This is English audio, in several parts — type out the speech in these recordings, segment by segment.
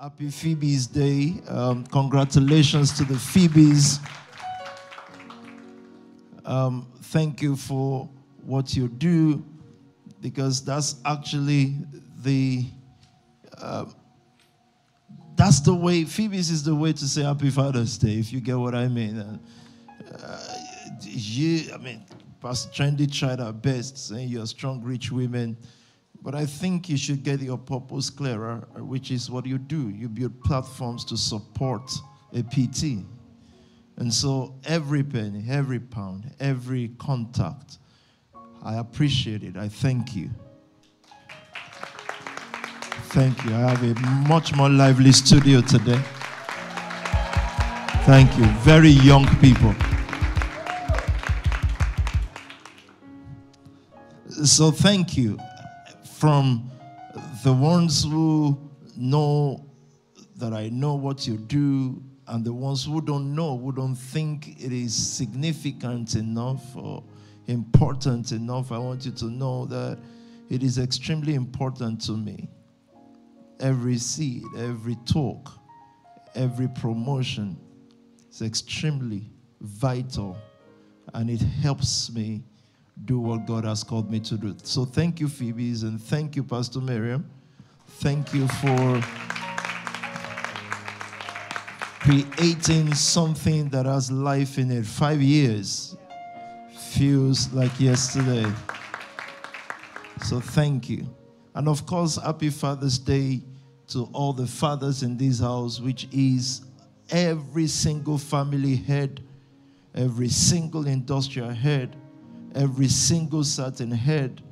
Happy Phoebe's Day. Um, congratulations to the Phoebes. Um, thank you for what you do because that's actually the uh, that's the way Phoebe's is the way to say Happy Father's Day, if you get what I mean. Uh, you, I mean, Pastor Trendy tried our best saying you're strong, rich women. But I think you should get your purpose clearer, which is what you do. You build platforms to support a PT. And so every penny, every pound, every contact, I appreciate it. I thank you. Thank you. I have a much more lively studio today. Thank you. Very young people. So thank you from the ones who know that I know what you do, and the ones who don't know, who don't think it is significant enough or important enough, I want you to know that it is extremely important to me. Every seed, every talk, every promotion is extremely vital, and it helps me do what God has called me to do. So thank you, Phoebe's, and thank you, Pastor Miriam. Thank you for creating something that has life in it. Five years feels like yesterday. So thank you. And of course, happy Father's Day to all the fathers in this house, which is every single family head, every single industrial head, every single certain head,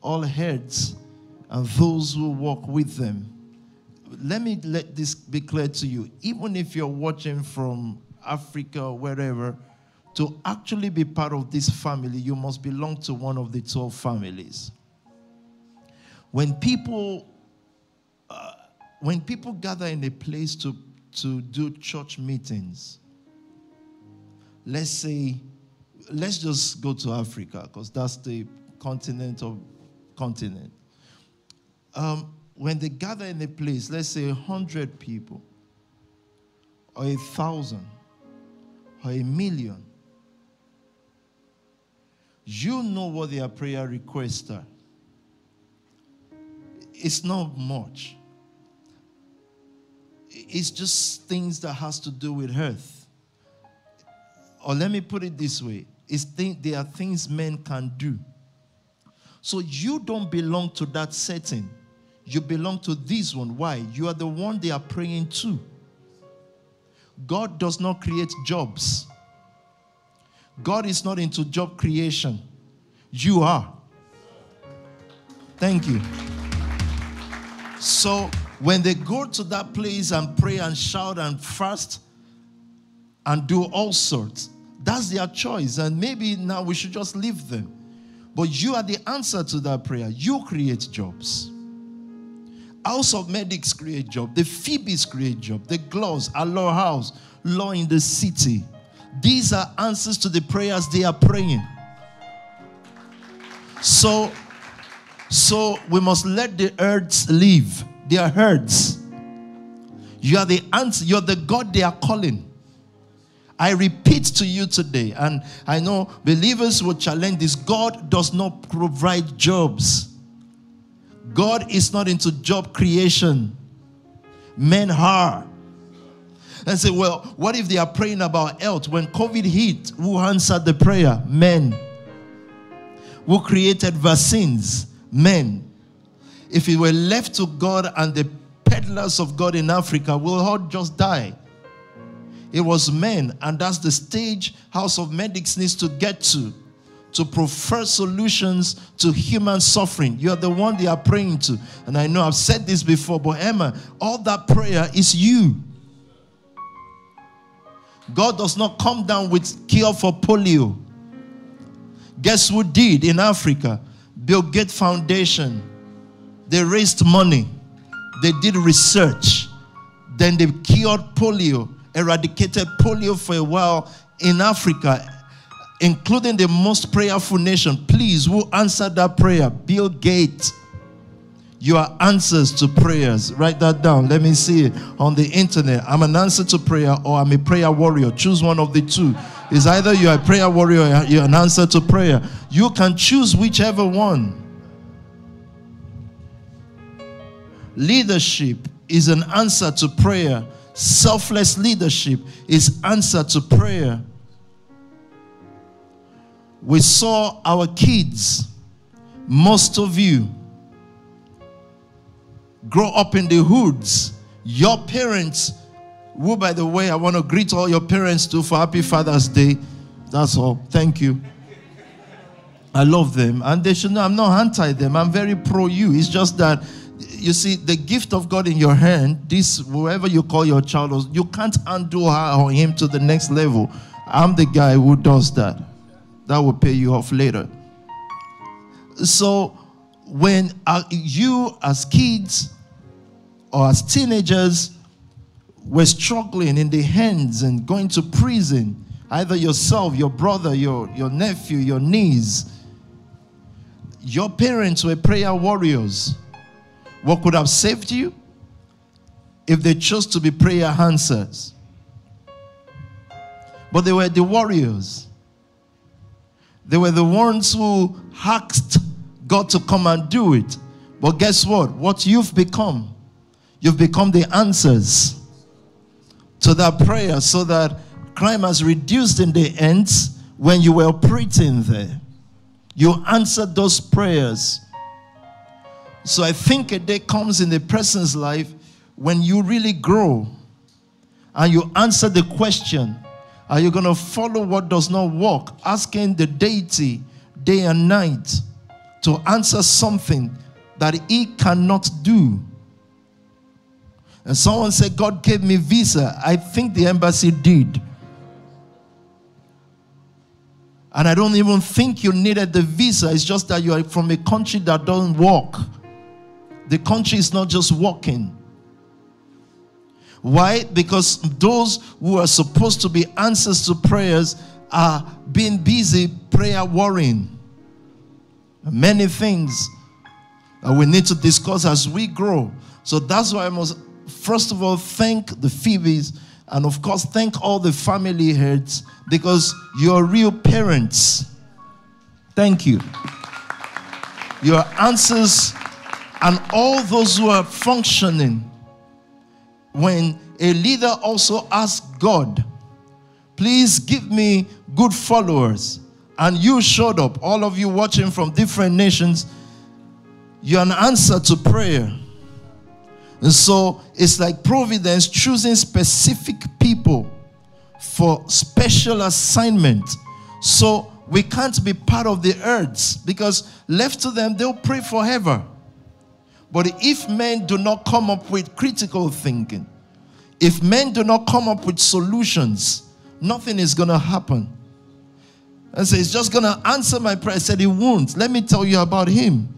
all heads, and those who walk with them. Let me let this be clear to you. Even if you're watching from Africa or wherever, to actually be part of this family, you must belong to one of the 12 families. When people uh, when people gather in a place to, to do church meetings, let's say let's just go to Africa because that's the continent of continent. Um, when they gather in a place, let's say a hundred people, or a thousand, or a million, you know what their prayer requests are. It's not much. It's just things that has to do with earth. Or let me put it this way is th- there are things men can do. So you don't belong to that setting. You belong to this one. Why? You are the one they are praying to. God does not create jobs. God is not into job creation. You are. Thank you. So when they go to that place and pray and shout and fast and do all sorts, that's their choice. And maybe now we should just leave them. But you are the answer to that prayer. You create jobs. House of Medics create job. The Phoebes create job. The Glows, Law House, Law in the City. These are answers to the prayers they are praying. So, so we must let the herds live. They are herds. You are the answer. You're the God they are calling. I repeat to you today, and I know believers will challenge this God does not provide jobs. God is not into job creation. Men are. And say, well, what if they are praying about health? When COVID hit, who answered the prayer? Men. Who created vaccines? Men. If it were left to God and the peddlers of God in Africa, we'll all just die. It was men, and that's the stage House of Medics needs to get to to prefer solutions to human suffering. You are the one they are praying to. And I know I've said this before, but Emma, all that prayer is you. God does not come down with cure for polio. Guess who did in Africa? Bill Gates Foundation. They raised money. They did research. Then they cured polio eradicated polio for a while in Africa, including the most prayerful nation. Please, who answered that prayer? Bill Gates. You are answers to prayers. Write that down. Let me see it on the internet. I'm an answer to prayer or I'm a prayer warrior. Choose one of the two. It's either you're a prayer warrior or you're an answer to prayer. You can choose whichever one. Leadership is an answer to prayer. Selfless leadership is answer to prayer. We saw our kids, most of you, grow up in the hoods. Your parents, who, by the way, I want to greet all your parents too for Happy Father's Day. That's all. Thank you. I love them. And they should know I'm not anti them. I'm very pro you. It's just that you see, the gift of God in your hand, this, whoever you call your child, you can't undo her or him to the next level. I'm the guy who does that. That will pay you off later. So, when uh, you, as kids or as teenagers, were struggling in the hands and going to prison, either yourself, your brother, your, your nephew, your niece, your parents were prayer warriors what could have saved you? If they chose to be prayer answers. But they were the warriors. They were the ones who asked God to come and do it. But guess what? What you've become, you've become the answers to that prayer so that crime has reduced in the end when you were operating there. You answered those prayers so I think a day comes in the person's life when you really grow and you answer the question Are you going to follow what does not work? Asking the deity day and night to answer something that he cannot do. And someone said, God gave me visa. I think the embassy did. And I don't even think you needed the visa. It's just that you are from a country that doesn't work. The country is not just walking. Why? Because those who are supposed to be answers to prayers are being busy prayer warring. Many things that we need to discuss as we grow. So that's why I must, first of all, thank the Phoebes and, of course, thank all the family heads because you're real parents. Thank you. Your answers and all those who are functioning. When a leader also asks God, please give me good followers, and you showed up, all of you watching from different nations, you're an answer to prayer. And so it's like providence choosing specific people for special assignment. So we can't be part of the earths because left to them, they'll pray forever. But if men do not come up with critical thinking, if men do not come up with solutions, nothing is going to happen. And say, so it's just going to answer my prayer. I said, He won't. Let me tell you about Him.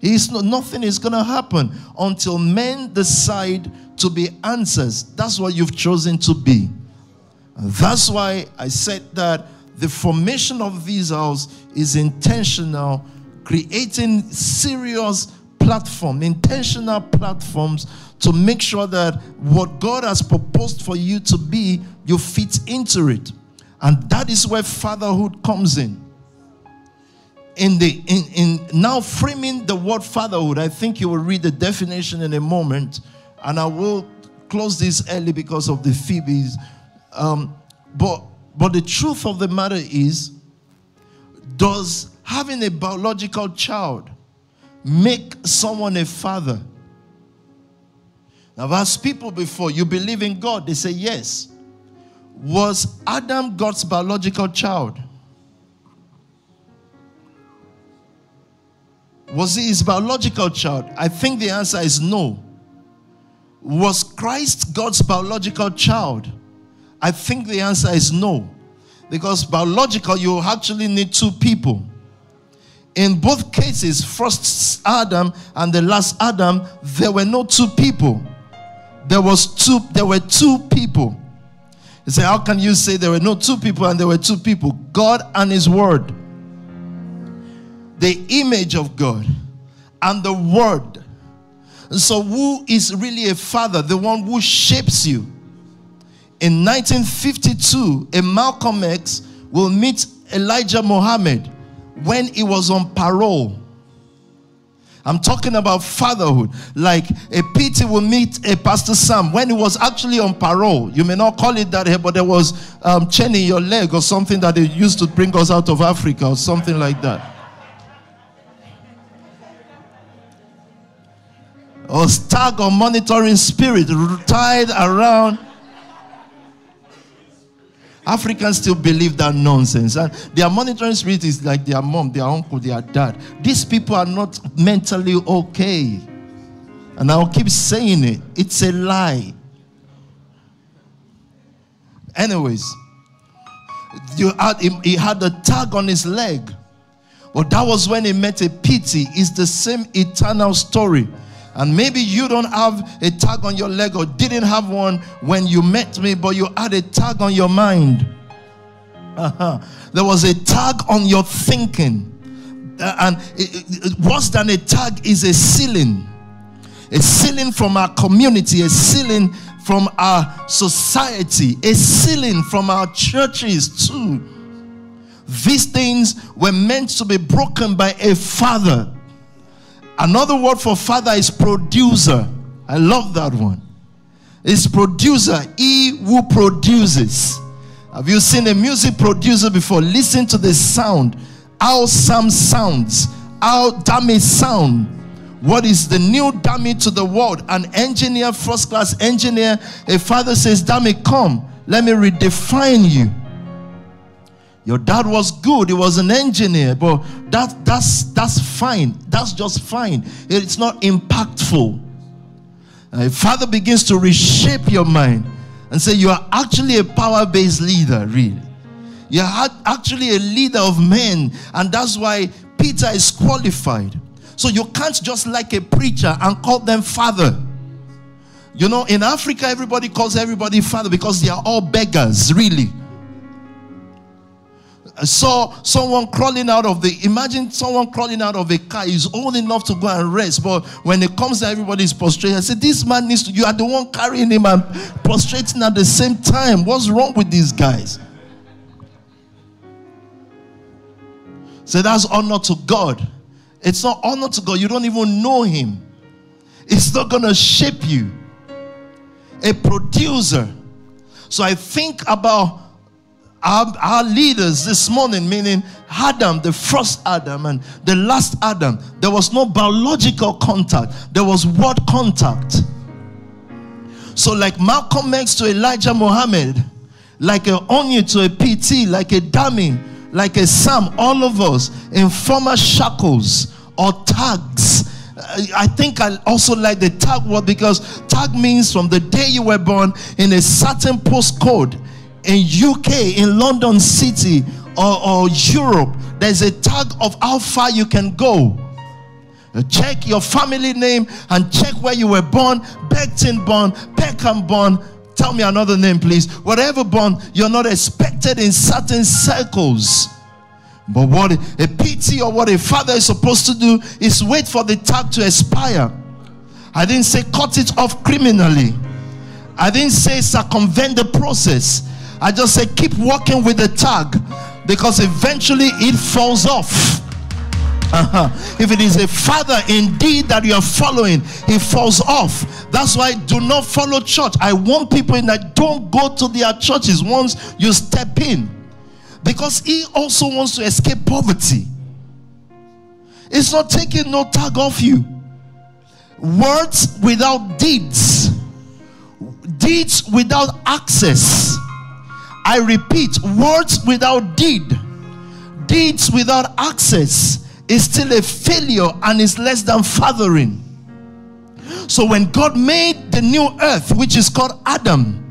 He's no, nothing is going to happen until men decide to be answers. That's what you've chosen to be. And that's why I said that the formation of these house is intentional, creating serious platform, intentional platforms to make sure that what God has proposed for you to be, you fit into it. And that is where fatherhood comes in. In the in, in now framing the word fatherhood, I think you will read the definition in a moment, and I will close this early because of the Phoebes. Um, but but the truth of the matter is, does having a biological child make someone a father. Now, I've asked people before, you believe in God? They say yes. Was Adam God's biological child? Was he his biological child? I think the answer is no. Was Christ God's biological child? I think the answer is no. Because biological, you actually need two people. In both cases, first Adam and the last Adam, there were no two people. There was two, there were two people. You say, how can you say there were no two people and there were two people? God and His Word. The image of God and the Word So, who is really a father? The one who shapes you. In 1952, a Malcolm X will meet Elijah Muhammad when he was on parole. I'm talking about fatherhood. Like a PT will meet a Pastor Sam when he was actually on parole. You may not call it that here, but there was um, chain in your leg or something that they used to bring us out of Africa or something like that. Or stag or monitoring spirit tied around Africans still believe that nonsense. And their monitoring spirit is like their mom, their uncle, their dad. These people are not mentally okay. And I'll keep saying it. It's a lie. Anyways, you had, he had a tag on his leg. But that was when he met a pity. It's the same eternal story. And maybe you don't have a tag on your leg or didn't have one when you met me, but you had a tag on your mind. Uh-huh. There was a tag on your thinking. Uh, and it, it, worse than a tag is a ceiling. A ceiling from our community, a ceiling from our society, a ceiling from our churches, too. These things were meant to be broken by a father Another word for father is producer. I love that one. It's producer, he who produces. Have you seen a music producer before? Listen to the sound. How some sounds, how dummy sound. What is the new dummy to the world? An engineer, first class engineer. A father says, Dummy, come, let me redefine you. Your dad was good, he was an engineer, but that, that's, that's fine. That's just fine. It's not impactful. A father begins to reshape your mind and say, You are actually a power based leader, really. You're actually a leader of men, and that's why Peter is qualified. So you can't just like a preacher and call them father. You know, in Africa, everybody calls everybody father because they are all beggars, really saw someone crawling out of the imagine someone crawling out of a car is old enough to go and rest but when it comes everybody is prostrated i said this man needs to you are the one carrying him and prostrating at the same time. What's wrong with these guys? So that's honor to god. It's not honor to god. You don't even know him. It's not gonna shape you. A producer. So i think about our, our leaders this morning, meaning Adam, the first Adam, and the last Adam, there was no biological contact, there was word contact. So, like Malcolm X to Elijah Muhammad, like a onion to a PT, like a dummy, like a Sam, all of us in former shackles or tags. Uh, I think I also like the tag word because tag means from the day you were born in a certain postcode in UK, in London City, or, or Europe, there's a tag of how far you can go. Check your family name and check where you were born. Beckton born, Peckham born. Tell me another name, please. Whatever born, you're not expected in certain circles. But what a PT or what a father is supposed to do is wait for the tag to expire. I didn't say cut it off criminally. I didn't say circumvent the process. I just say keep walking with the tag because eventually it falls off. Uh-huh. If it is a father indeed that you are following, he falls off. That's why do not follow church. I want people in that don't go to their churches once you step in because he also wants to escape poverty. It's not taking no tag off you. Words without deeds, deeds without access I repeat, words without deed, deeds without access is still a failure and is less than fathering. So when God made the new earth, which is called Adam,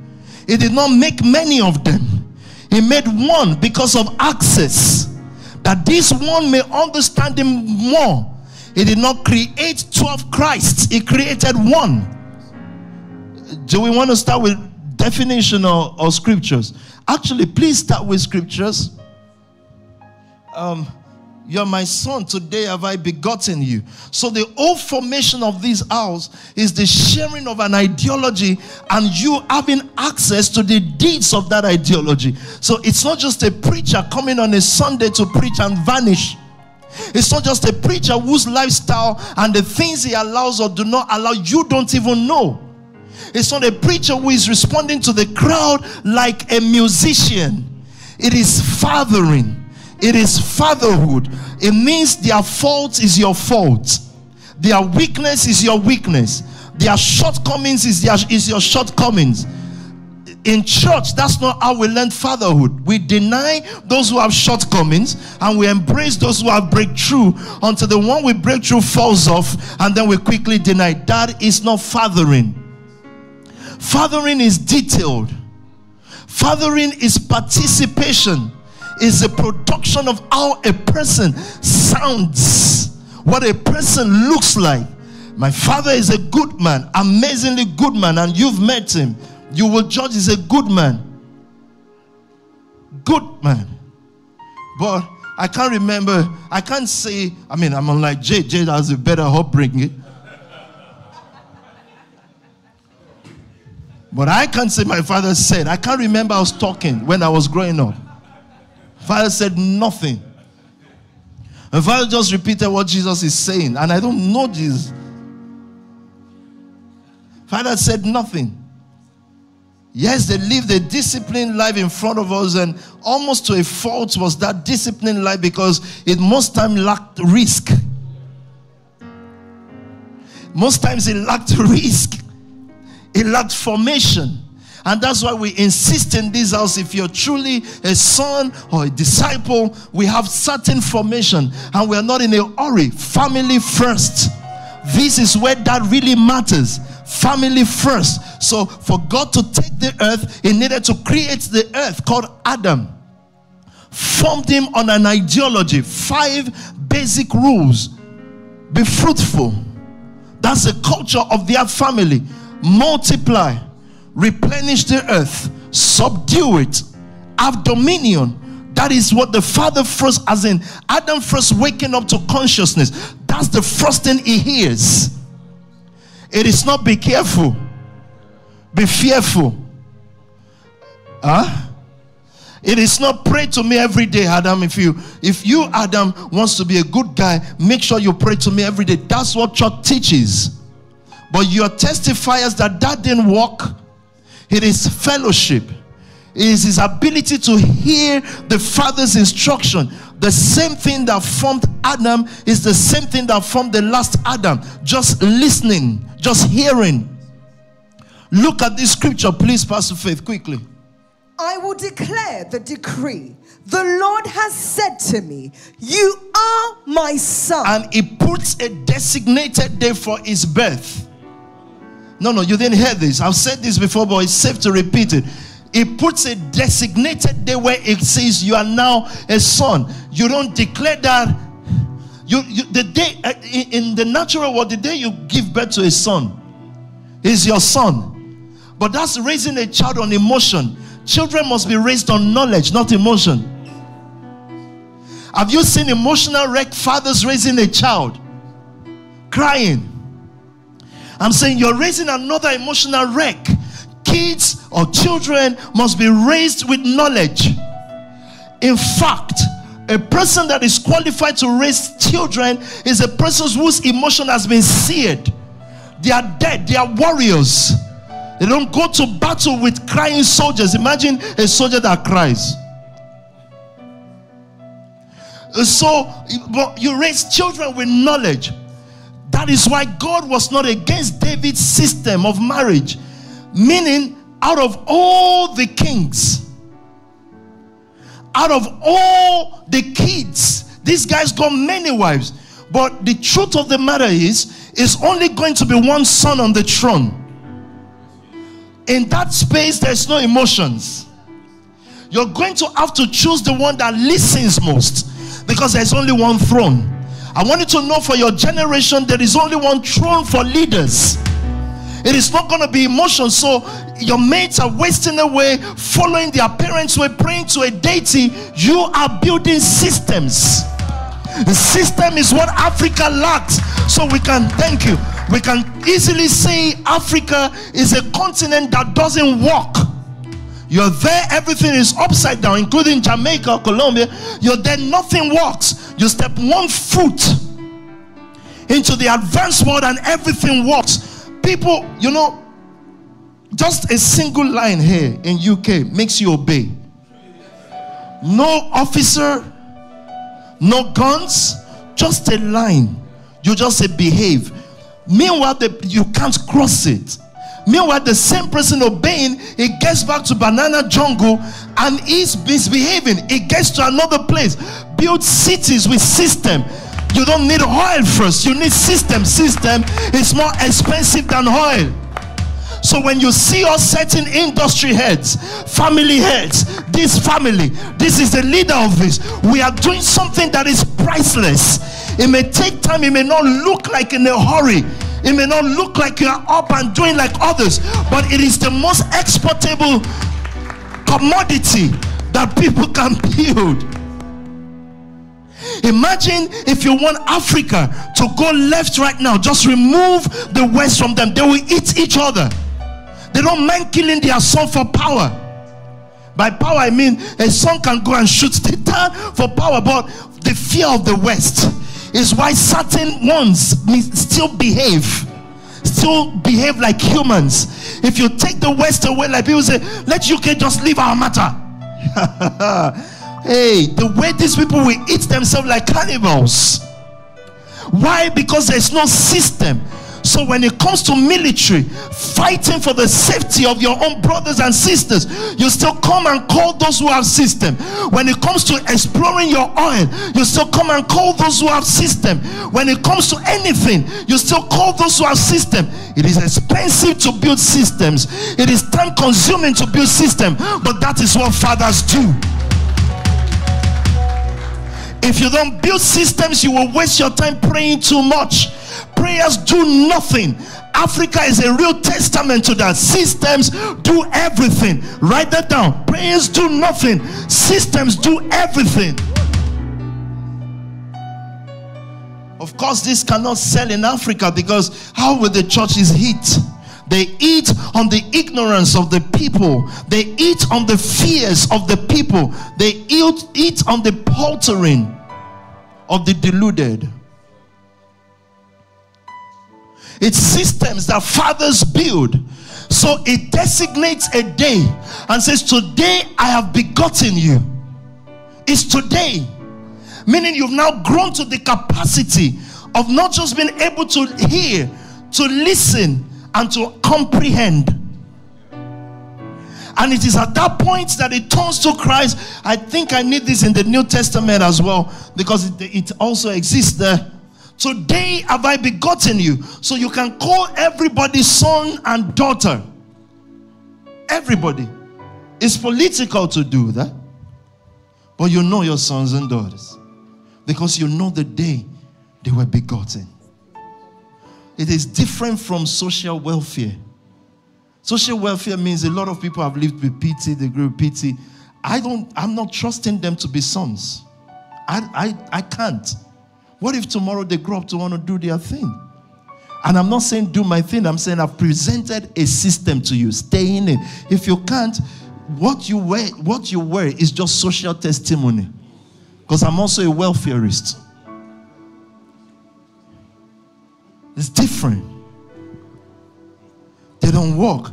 He did not make many of them. He made one because of access. That this one may understand Him more. He did not create 12 Christs, He created one. Do we want to start with definition or, or scriptures? Actually, please start with scriptures. Um, You're my son. Today have I begotten you. So, the whole formation of this house is the sharing of an ideology and you having access to the deeds of that ideology. So, it's not just a preacher coming on a Sunday to preach and vanish. It's not just a preacher whose lifestyle and the things he allows or do not allow you don't even know. It's not a preacher who is responding to the crowd like a musician. It is fathering. It is fatherhood. It means their fault is your fault. Their weakness is your weakness. Their shortcomings is, their, is your shortcomings. In church, that's not how we learn fatherhood. We deny those who have shortcomings and we embrace those who have breakthrough until the one we breakthrough falls off and then we quickly deny. That is not fathering. Fathering is detailed. Fathering is participation is a production of how a person sounds, what a person looks like. My father is a good man, amazingly good man, and you've met him. You will judge he's a good man. Good man. But I can't remember, I can't say, I mean, I'm unlike Jay. Jay has a better upbringing. But I can't say my father said. I can't remember I was talking when I was growing up. Father said nothing. Father just repeated what Jesus is saying. And I don't know Jesus. Father said nothing. Yes, they lived a disciplined life in front of us, and almost to a fault was that disciplined life because it most time lacked risk. Most times it lacked risk, it lacked formation. And that's why we insist in this house if you're truly a son or a disciple, we have certain formation and we are not in a hurry. Family first. This is where that really matters. Family first. So, for God to take the earth, He needed to create the earth called Adam. Formed him on an ideology. Five basic rules be fruitful. That's the culture of their family. Multiply replenish the earth, subdue it, have dominion. That is what the Father first, as in Adam first waking up to consciousness. That's the first thing he hears. It is not be careful, be fearful. Huh? It is not pray to me every day, Adam. If you if you Adam wants to be a good guy, make sure you pray to me every day. That's what church teaches. But you're testifiers that that didn't work it is fellowship. It is his ability to hear the Father's instruction. The same thing that formed Adam is the same thing that formed the last Adam. Just listening, just hearing. Look at this scripture, please, Pastor Faith, quickly. I will declare the decree. The Lord has said to me, You are my son. And he puts a designated day for his birth. No, no, you didn't hear this. I've said this before, but it's safe to repeat it. It puts a designated day where it says you are now a son. You don't declare that. You, you the day uh, in the natural world, the day you give birth to a son is your son. But that's raising a child on emotion. Children must be raised on knowledge, not emotion. Have you seen emotional wreck fathers raising a child? Crying I'm saying you're raising another emotional wreck. Kids or children must be raised with knowledge. In fact, a person that is qualified to raise children is a person whose emotion has been seared. They are dead, they are warriors. They don't go to battle with crying soldiers. Imagine a soldier that cries. So, you raise children with knowledge. That is why God was not against David's system of marriage. Meaning, out of all the kings, out of all the kids, these guys got many wives. But the truth of the matter is, is only going to be one son on the throne. In that space, there's no emotions. You're going to have to choose the one that listens most because there's only one throne. I want you to know for your generation, there is only one throne for leaders. It is not going to be emotion. So your mates are wasting away, following their parents' way, praying to a deity. You are building systems. The system is what Africa lacks. So we can thank you. We can easily say Africa is a continent that doesn't work. You're there, everything is upside down, including Jamaica, Colombia. You're there, nothing works. You step one foot into the advanced world and everything works. People, you know, just a single line here in UK makes you obey. No officer, no guns, just a line. You just say behave. Meanwhile, you can't cross it. Meanwhile, the same person obeying, he gets back to banana jungle and he's misbehaving. He gets to another place. Build cities with system. You don't need oil first. You need system. System is more expensive than oil. So when you see us certain industry heads, family heads, this family, this is the leader of this. We are doing something that is priceless. It may take time, it may not look like in a hurry. It may not look like you are up and doing like others, but it is the most exportable commodity that people can build. Imagine if you want Africa to go left right now, just remove the West from them, they will eat each other. They don't mind killing their son for power. By power, I mean a son can go and shoot the town for power, but the fear of the West is why certain ones still behave, still behave like humans. If you take the West away, like people say, let UK just leave our matter. hey, the way these people will eat themselves like cannibals. Why? Because there's no system. So when it comes to military, fighting for the safety of your own brothers and sisters, you still come and call those who have system. When it comes to exploring your oil, you still come and call those who have system. When it comes to anything, you still call those who have system. It is expensive to build systems. It is time consuming to build system, but that is what fathers do. If you don't build systems, you will waste your time praying too much prayers do nothing. Africa is a real testament to that. Systems do everything. Write that down. Prayers do nothing. Systems do everything. Of course, this cannot sell in Africa because how will the churches eat? They eat on the ignorance of the people. They eat on the fears of the people. They eat, eat on the paltering of the deluded. It's systems that fathers build. So it designates a day and says, Today I have begotten you. It's today. Meaning you've now grown to the capacity of not just being able to hear, to listen, and to comprehend. And it is at that point that it turns to Christ. I think I need this in the New Testament as well because it, it also exists there. Today have I begotten you. So you can call everybody son and daughter. Everybody. It's political to do that. But you know your sons and daughters. Because you know the day they were begotten. It is different from social welfare. Social welfare means a lot of people have lived with pity, they grew with pity. I don't, I'm not trusting them to be sons. I, I, I can't. What if tomorrow they grow up to want to do their thing? And I'm not saying do my thing, I'm saying I've presented a system to you. Stay in it. If you can't, what you wear, what you wear is just social testimony. Because I'm also a welfareist. It's different. They don't work.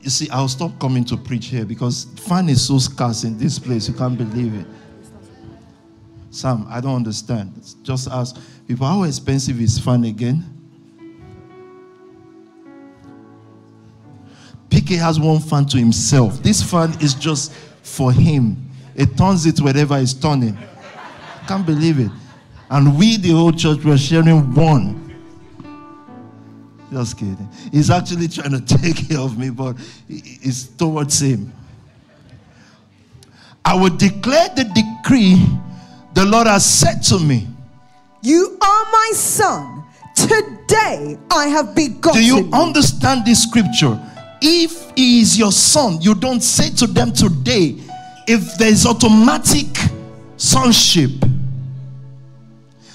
You see, I'll stop coming to preach here because fun is so scarce in this place. You can't believe it. Sam, I don't understand. Just ask people, how expensive is fun again? PK has one fan to himself. This fan is just for him. It turns it wherever it's turning. Can't believe it. And we, the whole church, were sharing one. Just kidding. He's actually trying to take care of me, but it's towards him. I will declare the decree the Lord has said to me, You are my son. Today I have begotten. Do you understand this scripture? If he is your son, you don't say to them today, if there's automatic sonship.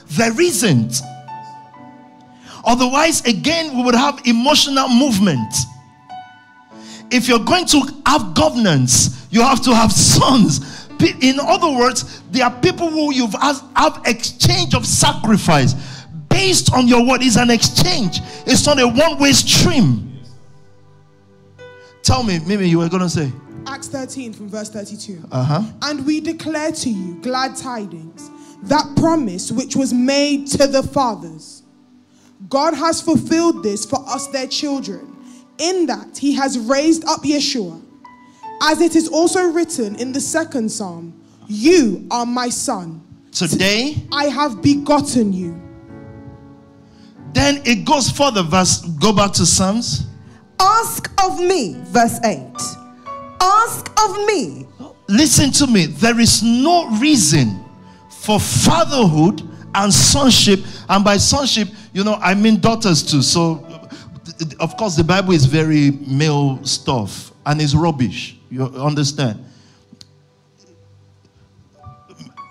There isn't. Otherwise, again, we would have emotional movement. If you're going to have governance, you have to have sons. In other words, there are people who you've have exchange of sacrifice based on your word. Is an exchange. It's not a one-way stream. Tell me, Mimi, you were gonna say. Acts 13 from verse 32. Uh-huh. And we declare to you glad tidings, that promise which was made to the fathers. God has fulfilled this for us, their children, in that he has raised up Yeshua. As it is also written in the second psalm, You are my son. Today I have begotten you. Then it goes further, verse, go back to Psalms. Ask of me, verse 8 Ask of me. Listen to me. There is no reason for fatherhood and sonship. And by sonship, you know, I mean daughters too. So, of course, the Bible is very male stuff and it's rubbish. You understand?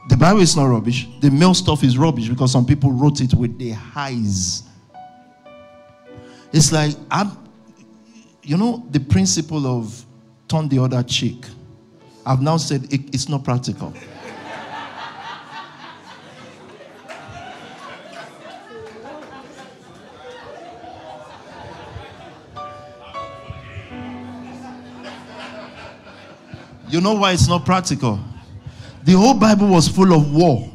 The Bible is not rubbish. The male stuff is rubbish because some people wrote it with their eyes. It's like, I'm, you know, the principle of turn the other cheek. I've now said it, it's not practical. You know why it's not practical? The whole Bible was full of war.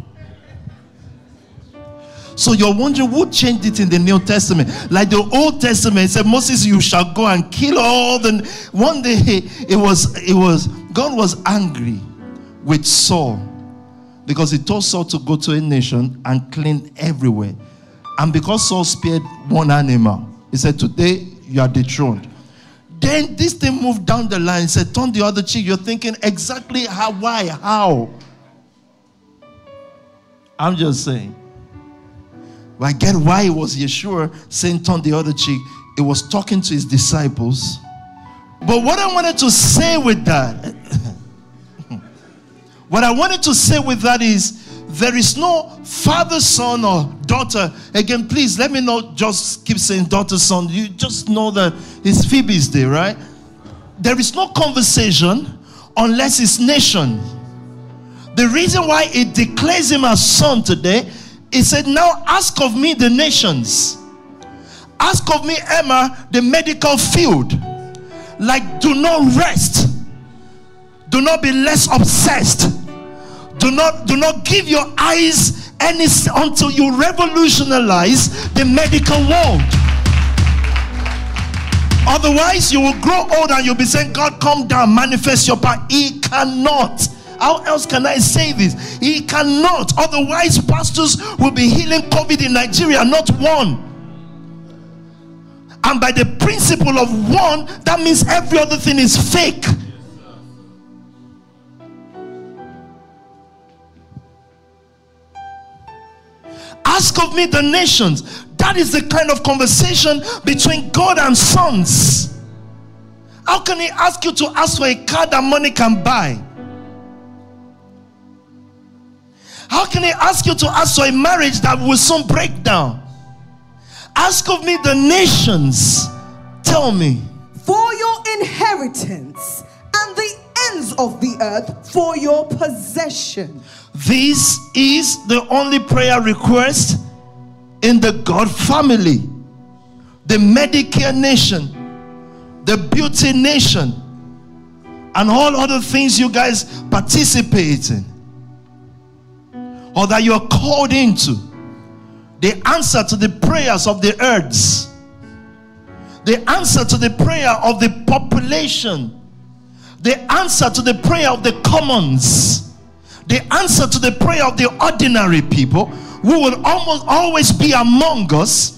So you're wondering who changed it in the New Testament? Like the Old Testament said, Moses, you shall go and kill all the. One day it was it was God was angry with Saul because he told Saul to go to a nation and clean everywhere. And because Saul spared one animal, he said, Today you are dethroned. Then this thing moved down the line, said, Turn the other cheek. You're thinking exactly how, why, how. I'm just saying. I get why it was Yeshua saying turn the other cheek. It was talking to his disciples. But what I wanted to say with that, what I wanted to say with that is there is no father, son, or daughter. Again, please let me not just keep saying daughter, son. You just know that it's Phoebe's day, right? There is no conversation unless it's nation. The reason why it declares him as son today he said, Now ask of me the nations. Ask of me, Emma, the medical field. Like, do not rest. Do not be less obsessed. Do not do not give your eyes any until you revolutionize the medical world. Otherwise, you will grow old and you'll be saying, God, come down, manifest your power. He cannot. How else can I say this? He cannot. Otherwise, pastors will be healing COVID in Nigeria, not one. And by the principle of one, that means every other thing is fake. Ask of me the nations. That is the kind of conversation between God and sons. How can he ask you to ask for a car that money can buy? How can he ask you to ask for a marriage that will soon break down? Ask of me the nations. Tell me. For your inheritance and the ends of the earth for your possession. This is the only prayer request in the God family. The Medicare nation, the beauty nation, and all other things you guys participate in or that you're called into, the answer to the prayers of the earths, the answer to the prayer of the population, the answer to the prayer of the commons, the answer to the prayer of the ordinary people who will almost always be among us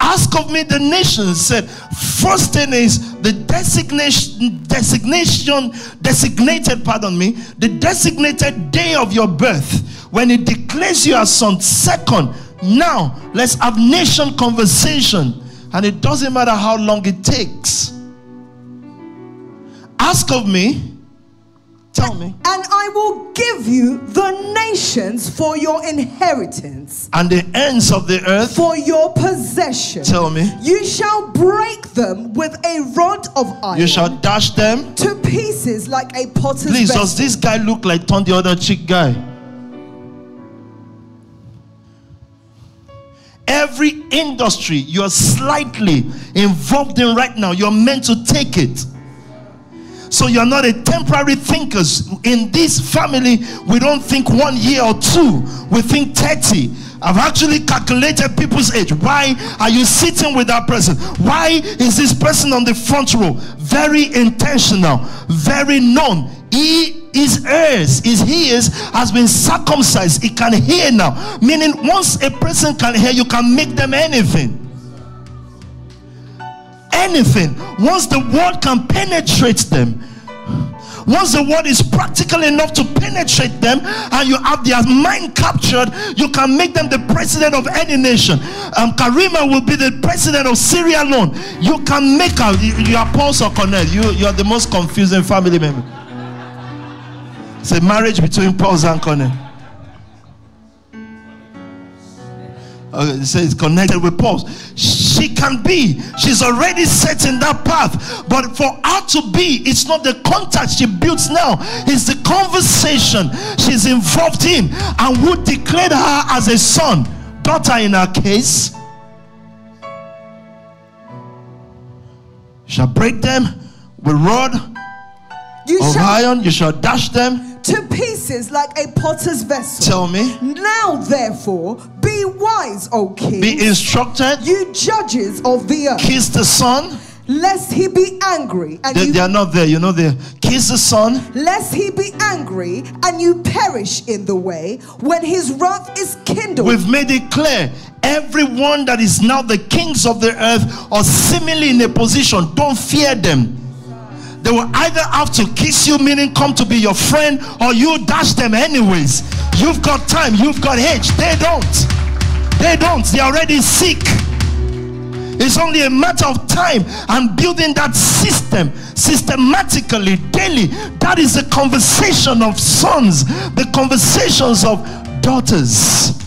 Ask of me the nations. Said, first thing is the designation, designation, designated, pardon me, the designated day of your birth when it declares you as son. Second, now let's have nation conversation, and it doesn't matter how long it takes. Ask of me Tell me. And I will give you the nations for your inheritance, And the ends of the earth. for your possession. Tell me. You shall break them with a rod of iron You shall dash them. to pieces like a potter's Please, vessel. does this guy look like Ton the other chick guy? Every industry you're slightly involved in right now, you're meant to take it. So you're not a temporary thinkers. In this family, we don't think one year or two, we think 30. I've actually calculated people's age. Why are you sitting with that person? Why is this person on the front row? Very intentional, very known. He is heirs, is his, has been circumcised. He can hear now. Meaning, once a person can hear, you can make them anything anything once the word can penetrate them once the word is practical enough to penetrate them and you have their mind captured you can make them the president of any nation um, karima will be the president of Sierra Leone you can make her you, are paul Cornell. you, you are the most confusing family member it's a marriage between paul and. Okay, it says connected with Paul. She can be. She's already set in that path. But for her to be, it's not the contact she builds now. It's the conversation she's involved in. And who declared her as a son, daughter in her case, shall break them with rod you of shall iron. You shall dash them. To pieces like a potter's vessel. Tell me. Now, therefore, be wise, O king, Be instructed. you judges of the earth, Kiss the son. lest he be angry and They, you they are not there. You know, they kiss the son. lest he be angry and you perish in the way when his wrath is kindled. We've made it clear. Everyone that is now the kings of the earth or seemingly in a position, don't fear them. They will either have to kiss you, meaning come to be your friend, or you dash them anyways. You've got time, you've got age. They don't. They don't. They're already sick. It's only a matter of time and building that system systematically, daily. That is the conversation of sons, the conversations of daughters,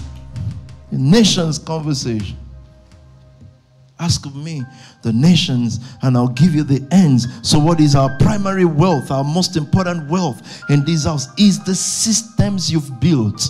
the nation's conversation. Ask of me the nations, and I'll give you the ends. So, what is our primary wealth, our most important wealth in this house? Is the systems you've built.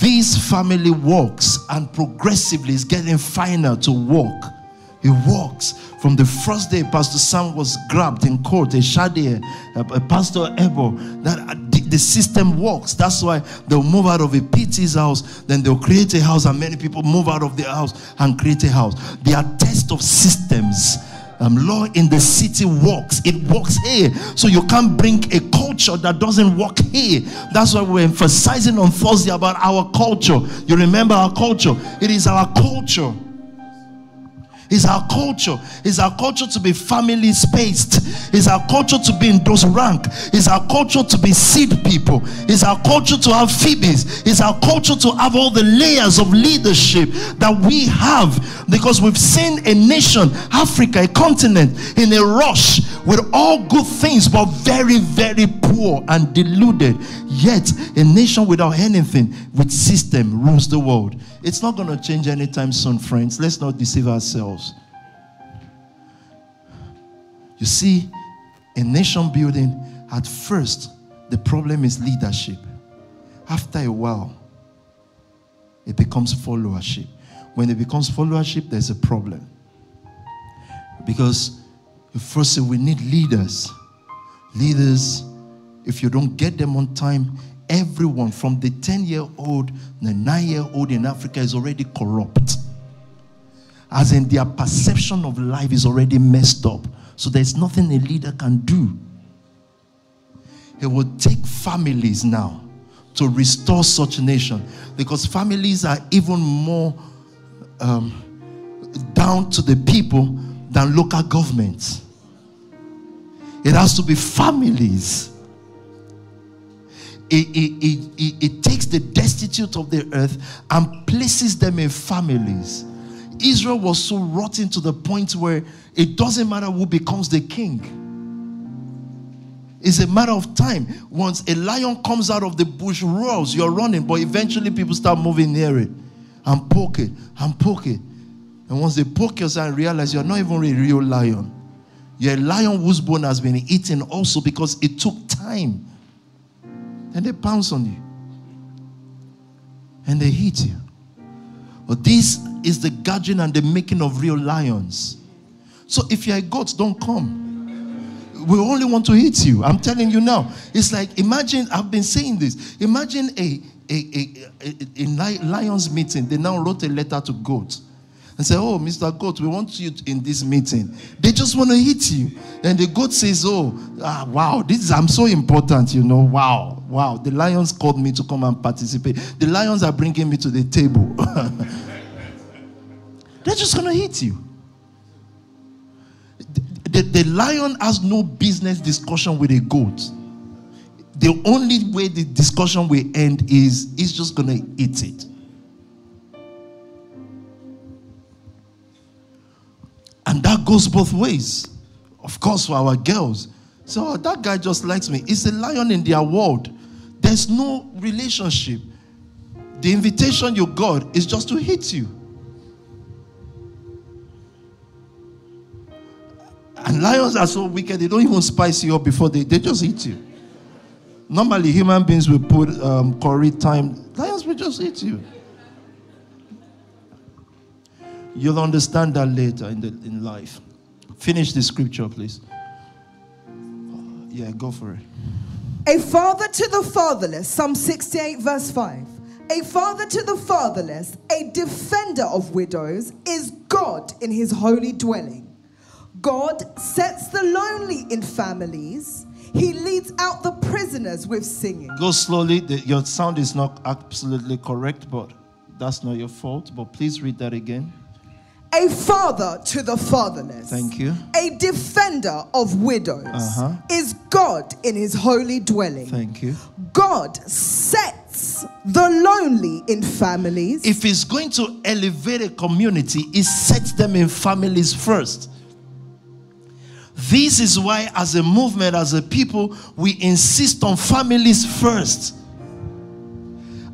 This family works and progressively is getting finer to walk. It works from the first day Pastor Sam was grabbed in court, a Shadia, a, Pastor Ebo, that the, the system works. That's why they'll move out of a PT's house, then they'll create a house, and many people move out of their house and create a house. They are test of systems. Um, law in the city works. It works here. So you can't bring a culture that doesn't work here. That's why we're emphasizing on Thursday about our culture. You remember our culture? It is our culture. It's our culture. It's our culture to be family spaced. It's our culture to be in those rank. It's our culture to be seed people. It's our culture to have Phoebes. It's our culture to have all the layers of leadership that we have because we've seen a nation, Africa, a continent, in a rush with all good things, but very, very poor and deluded. Yet, a nation without anything, with system, rules the world. It's not going to change anytime soon, friends. Let's not deceive ourselves. You see, in nation building, at first, the problem is leadership. After a while, it becomes followership. When it becomes followership, there's a problem. Because first, we need leaders. Leaders, if you don't get them on time, everyone from the 10 year old, the 9 year old in Africa is already corrupt. As in, their perception of life is already messed up. So there's nothing a leader can do. It will take families now to restore such nation because families are even more um, down to the people than local governments. It has to be families. It, it, it, it, takes the destitute of the earth and places them in families. Israel was so rotten to the point where it doesn't matter who becomes the king. It's a matter of time. Once a lion comes out of the bush, roars, you're running, but eventually people start moving near it and poke it and poke it. And once they poke you and realize you're not even a real lion, you're a lion whose bone has been eaten also because it took time. And they pounce on you and they hit you. But this is the guardian and the making of real lions. So if you're a goat, don't come we only want to hit you. I'm telling you now. It's like imagine I've been saying this. Imagine a a, a, a, a lions meeting. They now wrote a letter to goat and say, "Oh, Mr. Goat, we want you in this meeting." They just want to hit you, and the goat says, "Oh, ah, wow, this is, I'm so important, you know. Wow, wow. The lions called me to come and participate. The lions are bringing me to the table. They're just gonna hit you." The, the lion has no business discussion with a goat. The only way the discussion will end is he's just going to eat it. And that goes both ways. Of course, for our girls. So oh, that guy just likes me. It's a lion in their world. There's no relationship. The invitation you got is just to hit you. And lions are so wicked, they don't even spice you up before they, they just eat you. Normally, human beings will put um, curry, thyme. Lions will just eat you. You'll understand that later in, the, in life. Finish the scripture, please. Yeah, go for it. A father to the fatherless, Psalm 68, verse 5. A father to the fatherless, a defender of widows, is God in his holy dwelling. God sets the lonely in families. He leads out the prisoners with singing. Go slowly. The, your sound is not absolutely correct, but that's not your fault. But please read that again. A father to the fatherless. Thank you. A defender of widows uh-huh. is God in his holy dwelling. Thank you. God sets the lonely in families. If he's going to elevate a community, he sets them in families first. This is why, as a movement, as a people, we insist on families first.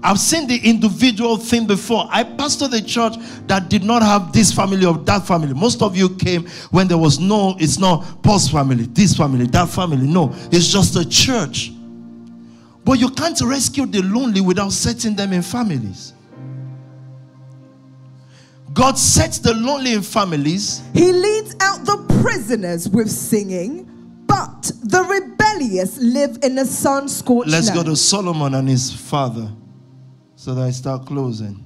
I've seen the individual thing before. I pastored a church that did not have this family or that family. Most of you came when there was no, it's not post family, this family, that family. No, it's just a church. But you can't rescue the lonely without setting them in families. God sets the lonely in families. He leads out the prisoners with singing, but the rebellious live in a sun scorched Let's land. go to Solomon and his father so that I start closing.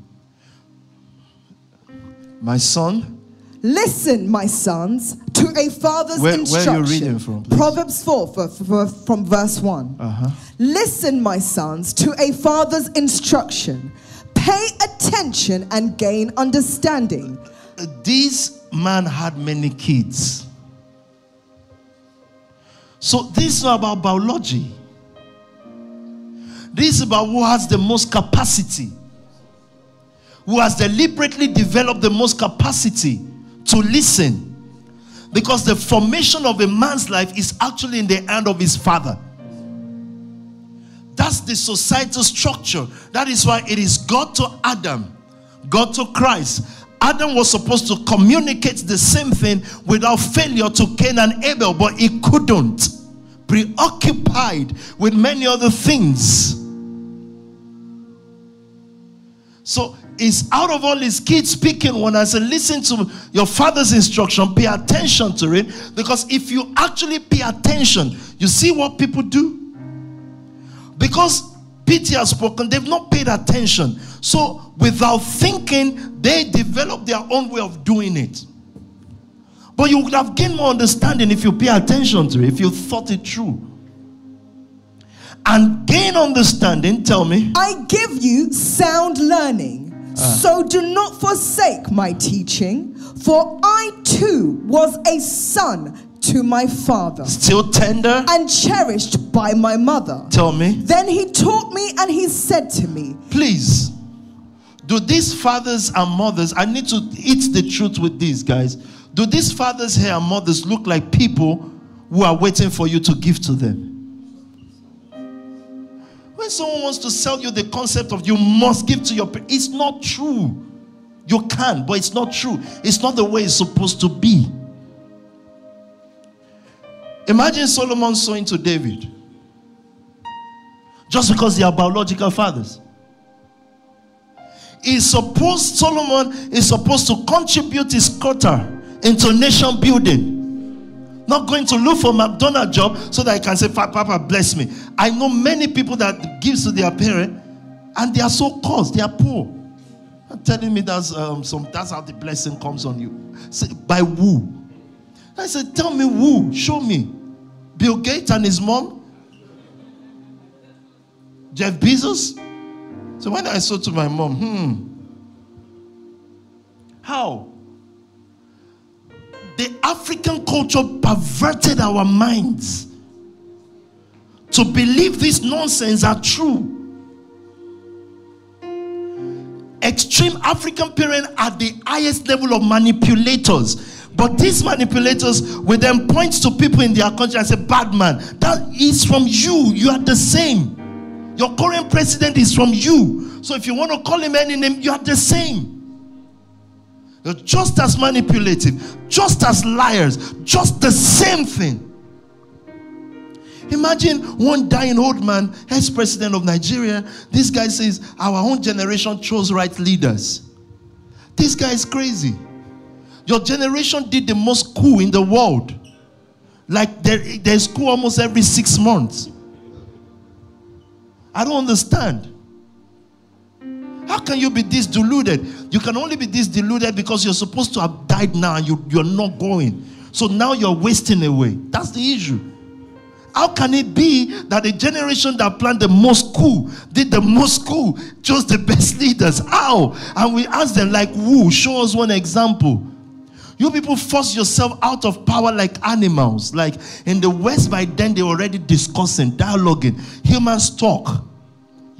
My son. Listen, my sons, to a father's where, instruction. Where are you reading from? Please? Proverbs 4 for, for, from verse one uh-huh. Listen, my sons, to a father's instruction Pay attention and gain understanding. This man had many kids. So this is not about biology. This is about who has the most capacity, who has deliberately developed the most capacity to listen. Because the formation of a man's life is actually in the hand of his father. That's the societal structure. That is why it is God to Adam, God to Christ. Adam was supposed to communicate the same thing without failure to Cain and Abel, but he couldn't. Preoccupied with many other things. So it's out of all his kids speaking when I say, listen to your father's instruction, pay attention to it. Because if you actually pay attention, you see what people do? Because Peter has spoken, they've not paid attention. So, without thinking, they develop their own way of doing it. But you would have gained more understanding if you pay attention to it, if you thought it through. And gain understanding, tell me. I give you sound learning. Uh. So do not forsake my teaching, for I too was a son to my father. Still tender? And cherished by my mother. Tell me. Then he taught me and he said to me, Please, do these fathers and mothers, I need to eat the truth with these guys. Do these fathers here and mothers look like people who are waiting for you to give to them? When someone wants to sell you the concept of you must give to your parents, it's not true. You can, but it's not true. It's not the way it's supposed to be. Imagine Solomon sowing to David just because they are biological fathers. Is supposed Solomon is supposed to contribute his quota into nation building. Not going to look for McDonald job so that I can say, Papa, bless me. I know many people that gives to their parent and they are so cursed, they are poor. I'm telling me that's um, some that's how the blessing comes on you. Say, by who? I said, tell me who, show me. Bill Gates and his mom? Jeff Bezos? So when I said to my mom, hmm, how? The African culture perverted our minds to believe this nonsense are true. Extreme African parents are the highest level of manipulators but these manipulators will then point to people in their country and say, Bad man, that is from you. You are the same. Your current president is from you. So if you want to call him any name, you are the same. You're just as manipulative, just as liars, just the same thing. Imagine one dying old man, ex president of Nigeria. This guy says, Our own generation chose right leaders. This guy is crazy. Your generation did the most coup in the world. Like there, there's coup almost every six months. I don't understand. How can you be this deluded? You can only be this deluded because you're supposed to have died now and you, you're not going. So now you're wasting away. That's the issue. How can it be that the generation that planned the most coup, did the most coup, chose the best leaders? How? And we ask them, like, who? Show us one example. You people force yourself out of power like animals. Like in the West, by then they already discussing, dialoguing, humans talk.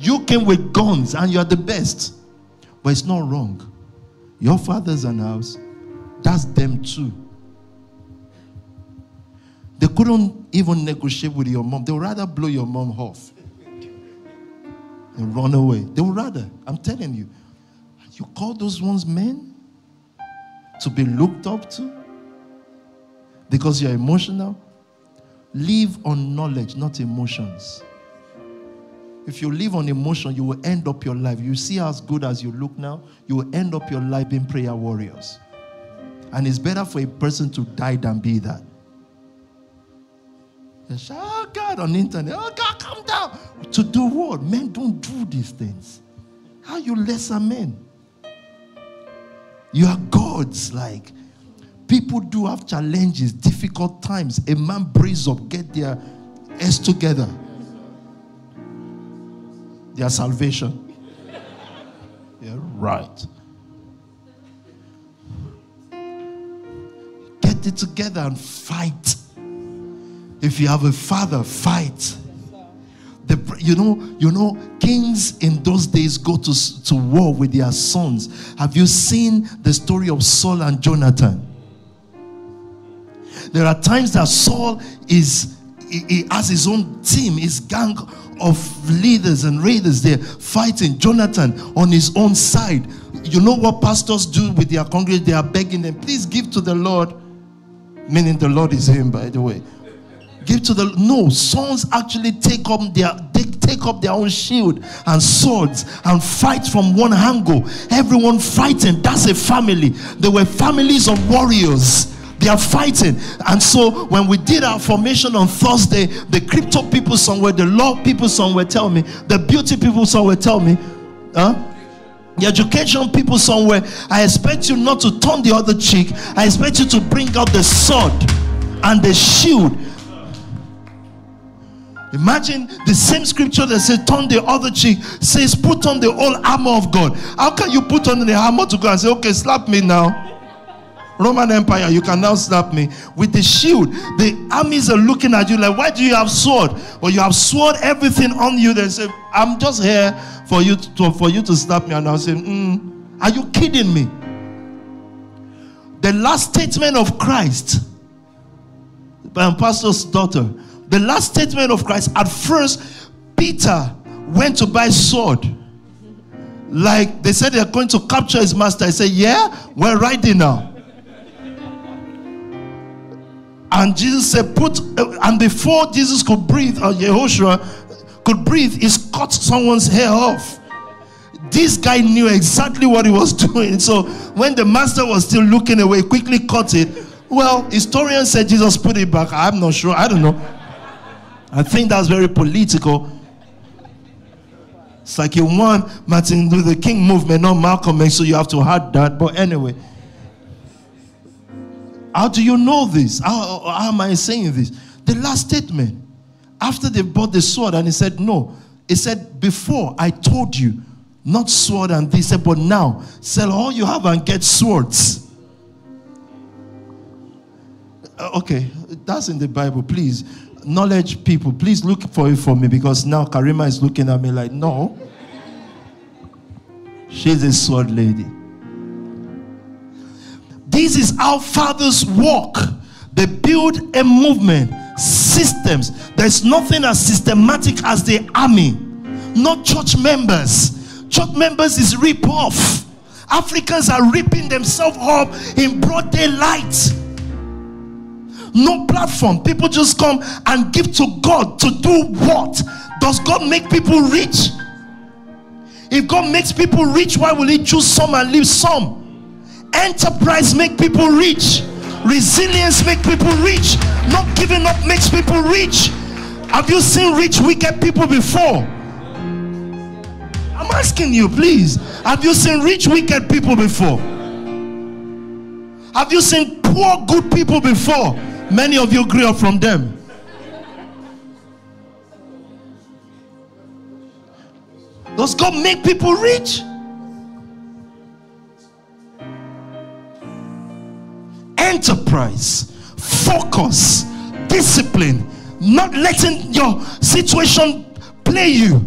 You came with guns and you're the best. But it's not wrong. Your fathers and ours, that's them too. They couldn't even negotiate with your mom. They would rather blow your mom off and run away. They would rather. I'm telling you. You call those ones men? to be looked up to because you're emotional. Live on knowledge, not emotions. If you live on emotion, you will end up your life. You see as good as you look now, you will end up your life being prayer warriors. And it's better for a person to die than be that. oh God on internet, oh God, come down. To do what? Men don't do these things. How you lesser men? You are gods. Like people do have challenges, difficult times. A man breathes up, get their S together. Their salvation. Yeah, right. Get it together and fight. If you have a father, fight. The, you know, you know, kings in those days go to, to war with their sons. Have you seen the story of Saul and Jonathan? There are times that Saul is he, he has his own team, his gang of leaders and raiders there fighting. Jonathan on his own side. You know what pastors do with their congregation? They are begging them, please give to the Lord. Meaning the Lord is him, by the way give to the no sons actually take up their they take up their own shield and swords and fight from one angle everyone fighting that's a family they were families of warriors they are fighting and so when we did our formation on thursday the crypto people somewhere the law people somewhere tell me the beauty people somewhere tell me huh the education people somewhere i expect you not to turn the other cheek i expect you to bring out the sword and the shield Imagine the same scripture that says, Turn the other cheek, says, Put on the whole armor of God. How can you put on the armor to go and say, Okay, slap me now? Roman Empire, you can now slap me with the shield. The armies are looking at you like, Why do you have sword? Or you have sword everything on you. They say, I'm just here for you to, for you to slap me. And I'll say, mm, Are you kidding me? The last statement of Christ, by pastor's daughter the last statement of Christ, at first, Peter went to buy sword. Like they said they're going to capture his master. I said, Yeah, we're riding now. And Jesus said, Put, uh, and before Jesus could breathe, or Yehoshua could breathe, he cut someone's hair off. This guy knew exactly what he was doing. So when the master was still looking away, quickly cut it. Well, historians said Jesus put it back. I'm not sure. I don't know. I think that's very political. It's like you want Martin Luther King movement, not Malcolm X, so you have to hide that. But anyway, how do you know this? How, how am I saying this? The last statement, after they bought the sword, and he said, No. He said, Before I told you, not sword and this, said, but now sell all you have and get swords. Uh, okay, that's in the Bible. Please, knowledge people, please look for it for me because now Karima is looking at me like, no. She's a sword lady. This is how fathers walk. They build a movement, systems. There's nothing as systematic as the army, not church members. Church members is rip off. Africans are ripping themselves up in broad daylight. No platform. People just come and give to God to do what? Does God make people rich? If God makes people rich, why will He choose some and leave some? Enterprise make people rich. Resilience make people rich. Not giving up makes people rich. Have you seen rich wicked people before? I'm asking you, please. Have you seen rich, wicked people before? Have you seen poor, good people before? Many of you grew up from them. Does God make people rich? Enterprise, focus, discipline, not letting your situation play you.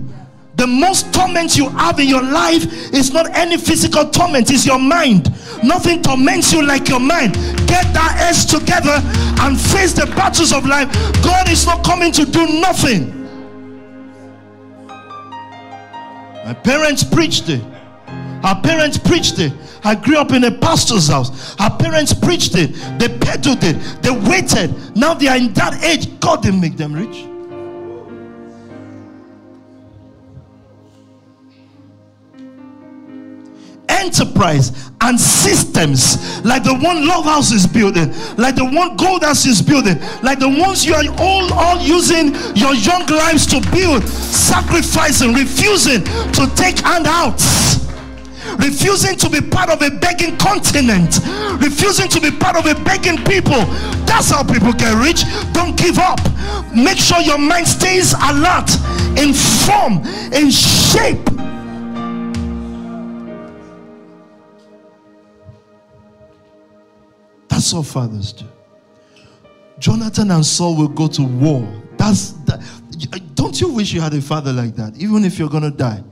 The most torment you have in your life is not any physical torment, it's your mind. Nothing torments you like your mind. Get that edge together and face the battles of life. God is not coming to do nothing. My parents preached it. Our parents preached it. I grew up in a pastor's house. Our parents preached it. They peddled it. They waited. Now they are in that age. God didn't make them rich. enterprise and systems like the one Love House is building, like the one Gold House is building, like the ones you are all, all using your young lives to build, sacrificing, refusing to take handouts. Refusing to be part of a begging continent, refusing to be part of a begging people. That's how people get rich. Don't give up. Make sure your mind stays alert, in form, in shape That's all fathers do. Jonathan and Saul will go to war. That's that. Don't you wish you had a father like that? Even if you're gonna die,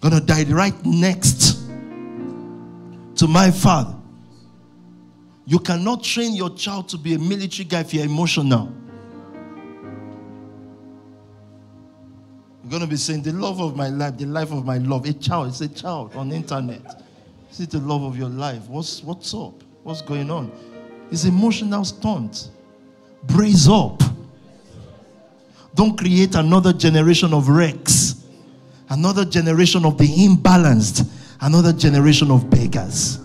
gonna die right next to my father. You cannot train your child to be a military guy if you're emotional. You're gonna be saying the love of my life, the life of my love. A child, it's a child on the internet. Is it the love of your life. What's what's up? What's going on? It's emotional stunt. Brace up. Don't create another generation of wrecks, another generation of the imbalanced, another generation of beggars.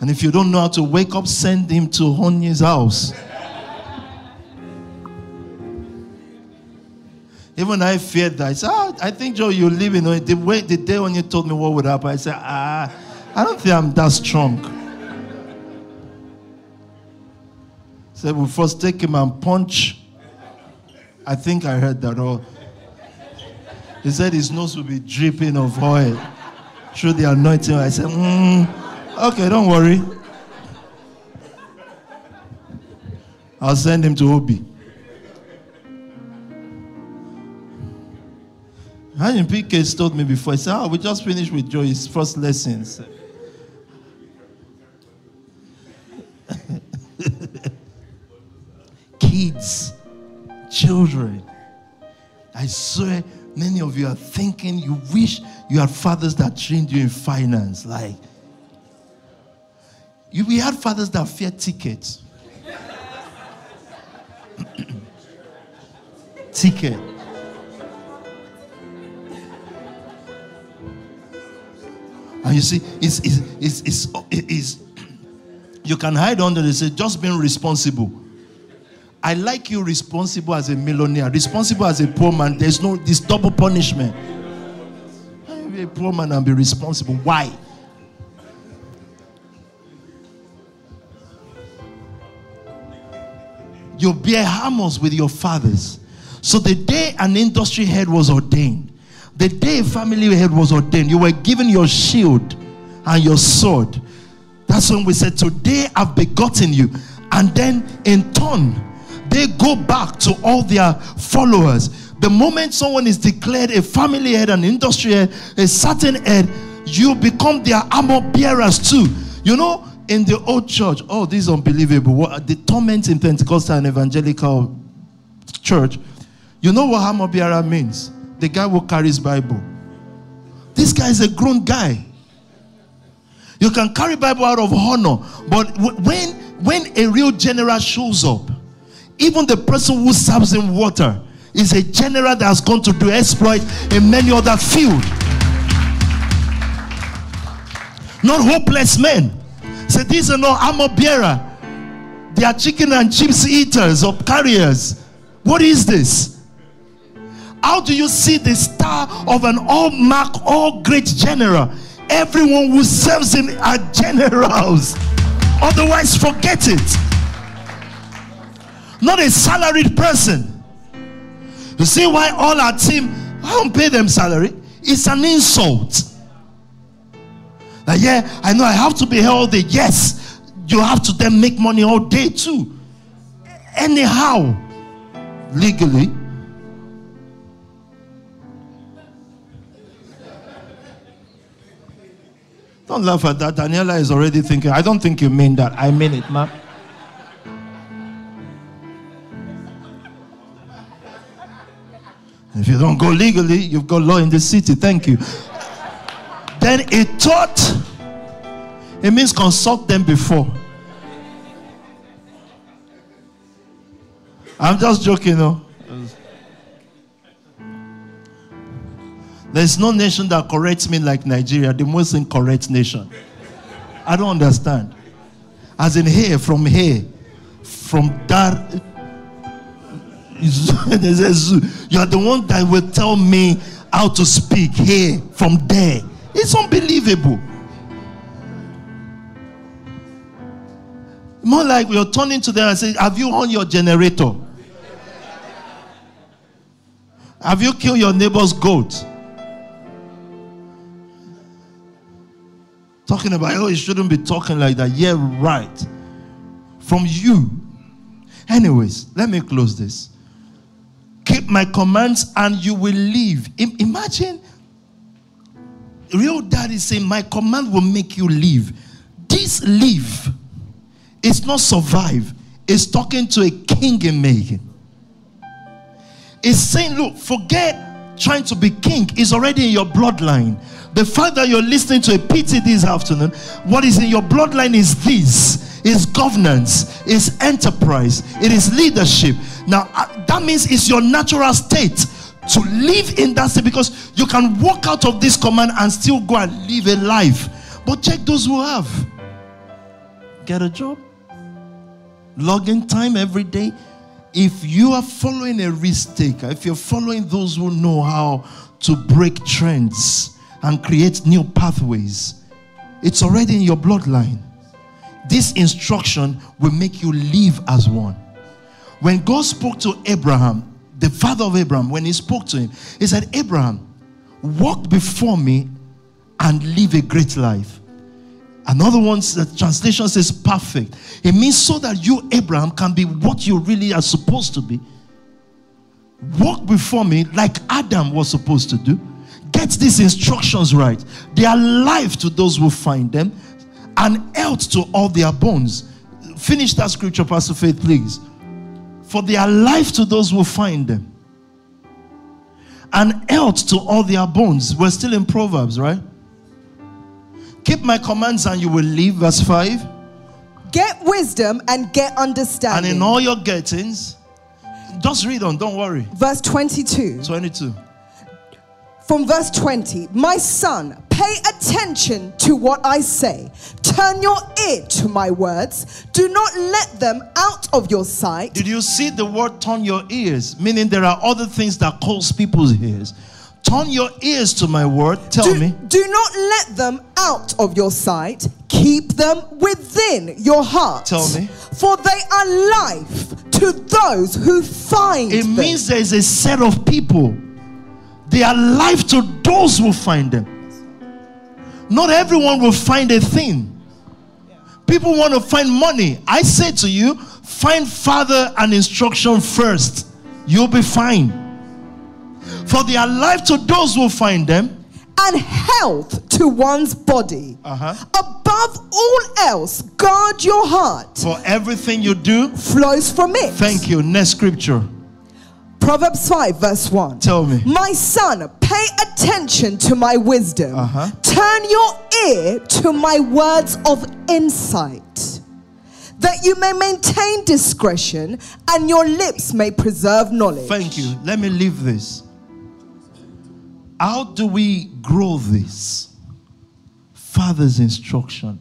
And if you don't know how to wake up, send him to Honye's house. Even I feared that. I said, oh, I think, Joe, you live in the way the day when you told me what would happen. I said, ah. I don't think I'm that strong. Said we first take him and punch. I think I heard that. all. he said his nose will be dripping of oil through the anointing. I said, mm, okay, don't worry. I'll send him to Obi. Hajin PK told me before, he said, Oh, we just finished with Joy's first lessons. kids, children. I swear, many of you are thinking you wish you had fathers that trained you in finance. Like, you, we had fathers that fear tickets. Ticket. And you see, it's, it's, it's, it's, it's, you can hide under the say, just being responsible. I like you responsible as a millionaire, responsible as a poor man. There's no this double punishment. I be a poor man and be responsible. Why? You bear harmons with your fathers. So the day an industry head was ordained, the day a family head was ordained, you were given your shield and your sword. That's when we said, Today I've begotten you. And then in turn, they go back to all their followers. The moment someone is declared a family head, an industry head, a certain head, you become their armor bearers too. You know, in the old church, oh, this is unbelievable. What the torment in Pentecostal and evangelical church, you know what armor bearer means? The guy who carries Bible. This guy is a grown guy. You can carry Bible out of honor, but when when a real general shows up, even the person who serves in water is a general that has gone to do exploit in many other fields. Not hopeless men. Say these are not armor bearer. They are chicken and chips eaters or carriers. What is this? How do you see the star of an all mark, all great general? Everyone who serves in are generals. Otherwise, forget it. Not a salaried person. You see why all our team, I don't pay them salary. It's an insult. Yeah, I know I have to be day. Yes, you have to then make money all day too. Anyhow, legally. Don't laugh at that. Daniela is already thinking, I don't think you mean that. I mean it, ma'am. If you don't go legally, you've got law in the city. Thank you. Then it taught, it means consult them before. I'm just joking, no. There's no nation that corrects me like Nigeria, the most incorrect nation. I don't understand. As in here, from here, from that. You are the one that will tell me how to speak here, from there. It's unbelievable. More like you're turning to them and saying, Have you on your generator? Have you killed your neighbor's goat? Talking about, oh, you shouldn't be talking like that. Yeah, right. From you. Anyways, let me close this. Keep my commands and you will live. I- imagine real daddy saying, My command will make you live. This live is not survive, it's talking to a king in making. It's saying, Look, forget trying to be king, it's already in your bloodline. The fact that you're listening to a PT this afternoon, what is in your bloodline is this is governance, is enterprise, it is leadership. Now, uh, that means it's your natural state to live in that state because you can walk out of this command and still go and live a life. But check those who have. Get a job, log in time every day. If you are following a risk taker, if you're following those who know how to break trends and create new pathways, it's already in your bloodline. This instruction will make you live as one. When God spoke to Abraham, the father of Abraham, when he spoke to him, he said, Abraham, walk before me and live a great life. Another one, the translation says perfect. It means so that you, Abraham, can be what you really are supposed to be. Walk before me like Adam was supposed to do. Get these instructions right. They are life to those who find them and health to all their bones. Finish that scripture, Pastor Faith, please. For they are life to those who find them and health to all their bones. We're still in Proverbs, right? Keep my commands and you will live, verse 5. Get wisdom and get understanding. And in all your gettings, just read on, don't worry. Verse 22. 22. From verse 20. My son, pay attention to what I say. Turn your ear to my words. Do not let them out of your sight. Did you see the word turn your ears? Meaning there are other things that cause people's ears. Turn your ears to my word. Tell Do, me. do not let them out of your sight. Keep them within your heart. Tell me. For they are life to those who find It them. means there is a set of people. They are life to those who find them. Not everyone will find a thing. People want to find money. I say to you, find father and instruction first. You'll be fine. For they are life to those who find them. and health to one's body. Uh-huh. Above all else, guard your heart. For everything you do, Flows from it. thank you. Next scripture. Proverbs 5, verse 1. Tell me. My son, pay attention to my wisdom. Uh-huh. Turn your ear to my words of insight, that you may maintain discretion and your lips may preserve knowledge. Thank you. Let me leave this. How do we grow this? Father's instruction.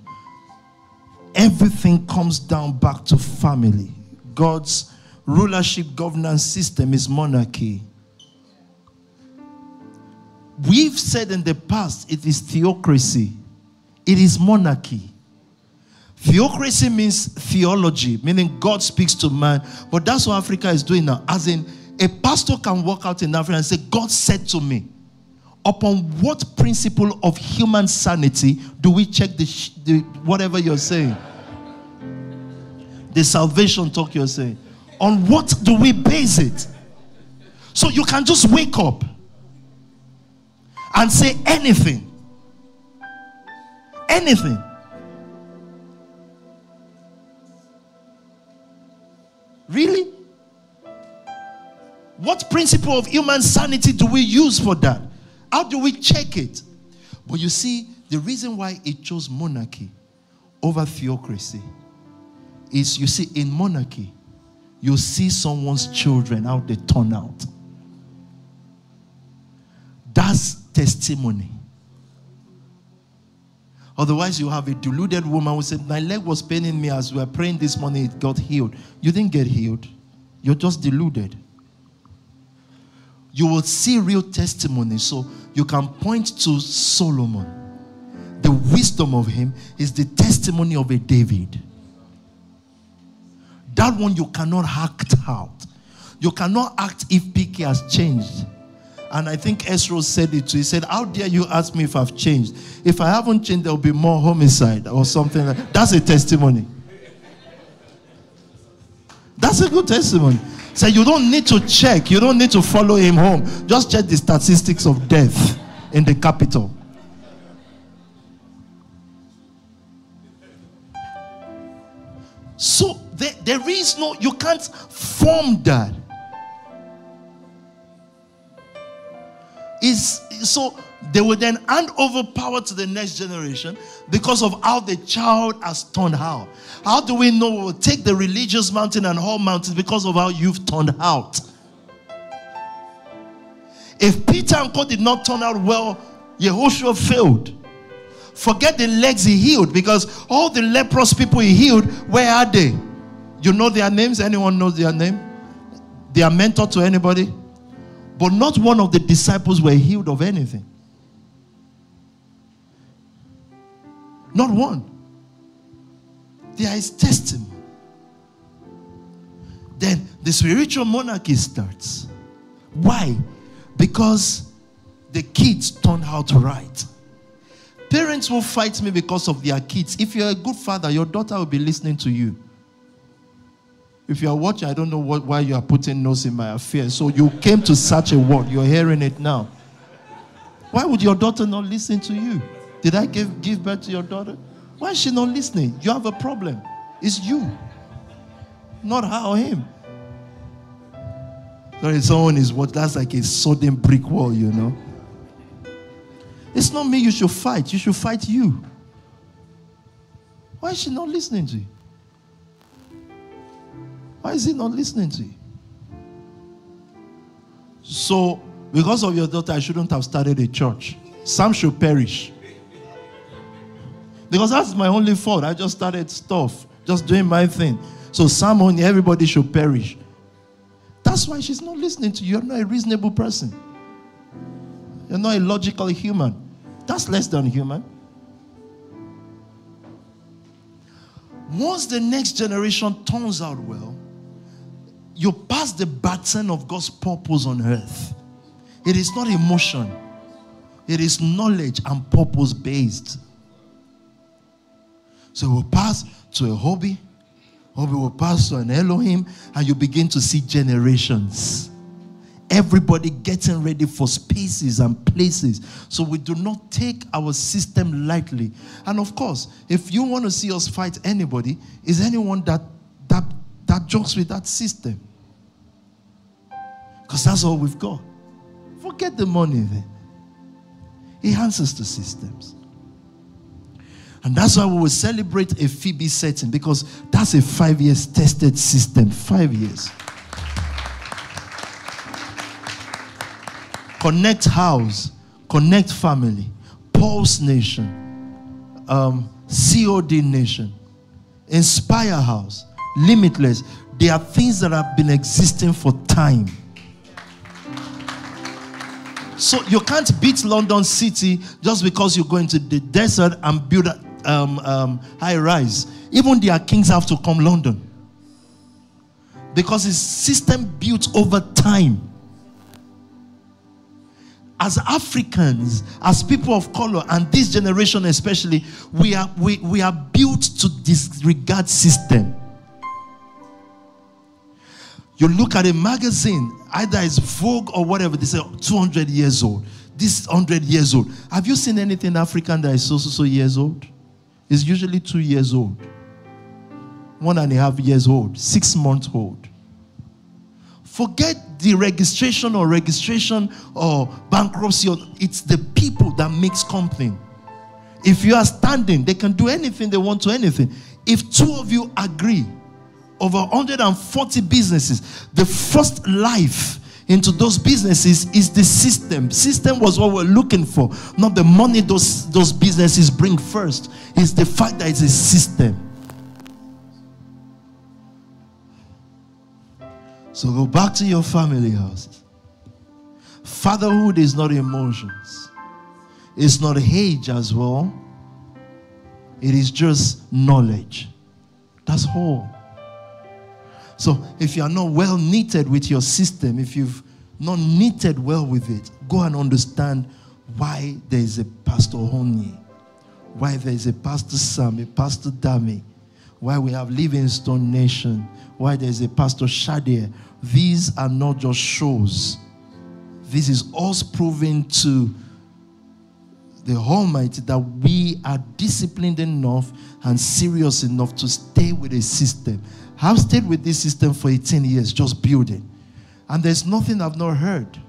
Everything comes down back to family. God's rulership governance system is monarchy. We've said in the past it is theocracy, it is monarchy. Theocracy means theology, meaning God speaks to man. But that's what Africa is doing now. As in, a pastor can walk out in Africa and say, God said to me, upon what principle of human sanity do we check the, the whatever you're saying? The salvation talk you're saying. On what do we base it? So you can just wake up and say anything. Anything. Really? What principle of human sanity do we use for that? How do we check it? But you see, the reason why it chose monarchy over theocracy is you see, in monarchy, you see someone's children, how they turn out. That's testimony. Otherwise, you have a deluded woman who said, My leg was paining me as we were praying this morning, it got healed. You didn't get healed, you're just deluded. You will see real testimony. So you can point to Solomon. The wisdom of him is the testimony of a David. That one you cannot act out. You cannot act if PK has changed. And I think Ezra said it too. He said, How dare you ask me if I've changed? If I haven't changed, there'll be more homicide or something. Like That's a testimony. That's a good testimony. So you don't need to check, you don't need to follow him home. Just check the statistics of death in the capital. So there, is no, you can't form that. Is so they will then hand over power to the next generation because of how the child has turned out. How do we know we will take the religious mountain and all mountains because of how you've turned out? If Peter and Co did not turn out well, Yehoshua failed. Forget the legs he healed because all the leprous people he healed, where are they? You know their names? Anyone knows their name? They are mentor to anybody? But not one of the disciples were healed of anything. Not one. There is testimony. Then the spiritual monarchy starts. Why? Because the kids turned out right. Parents will fight me because of their kids. If you're a good father, your daughter will be listening to you. If you are watching, I don't know what, why you are putting nose in my affairs. So you came to such a word. You're hearing it now. Why would your daughter not listen to you? Did I give, give birth to your daughter? Why is she not listening? You have a problem. It's you, not her or him. Sorry, someone is what? That's like a sudden brick wall, you know. It's not me you should fight. You should fight you. Why is she not listening to you? Why is he not listening to you? So, because of your daughter, I shouldn't have started a church. Some should perish. Because that's my only fault. I just started stuff, just doing my thing. So, some only, everybody should perish. That's why she's not listening to you. You're not a reasonable person. You're not a logical human. That's less than human. Once the next generation turns out well, you pass the baton of God's purpose on earth. It is not emotion, it is knowledge and purpose based. So we'll pass to a hobby, hobby will pass to an Elohim, and you begin to see generations. Everybody getting ready for spaces and places. So we do not take our system lightly. And of course, if you want to see us fight anybody, is anyone that that that jokes with that system. Because that's all we've got. Forget the money then. He answers to systems. And that's why we will celebrate a Phoebe setting because that's a five years tested system. Five years. Connect House, Connect Family, Pulse Nation, um, COD Nation, Inspire House, Limitless. They are things that have been existing for time. So you can't beat London City just because you go into the desert and build a um, um, high rise. Even their kings have to come London because it's system built over time as Africans, as people of color, and this generation especially, we are, we, we are built to disregard system. You look at a magazine, either it's Vogue or whatever, they say 200 years old. This 100 years old. Have you seen anything African that is so, so, so years old? It's usually two years old, one and a half years old, six months old. Forget the registration or registration or bankruptcy. It's the people that makes complaint. If you are standing, they can do anything they want to anything. If two of you agree over 140 businesses, the first life into those businesses is the system. System was what we're looking for, not the money those, those businesses bring first. It's the fact that it's a system. So go back to your family houses. Fatherhood is not emotions, it's not age as well. It is just knowledge. That's all. So if you are not well knitted with your system, if you've not knitted well with it, go and understand why there is a Pastor Honey, why there is a Pastor Sam, a Pastor Dami, why we have Livingstone Nation, why there is a Pastor Shadia. These are not just shows. This is us proving to the Almighty that we are disciplined enough and serious enough to stay with a system. I've stayed with this system for 18 years, just building. And there's nothing I've not heard.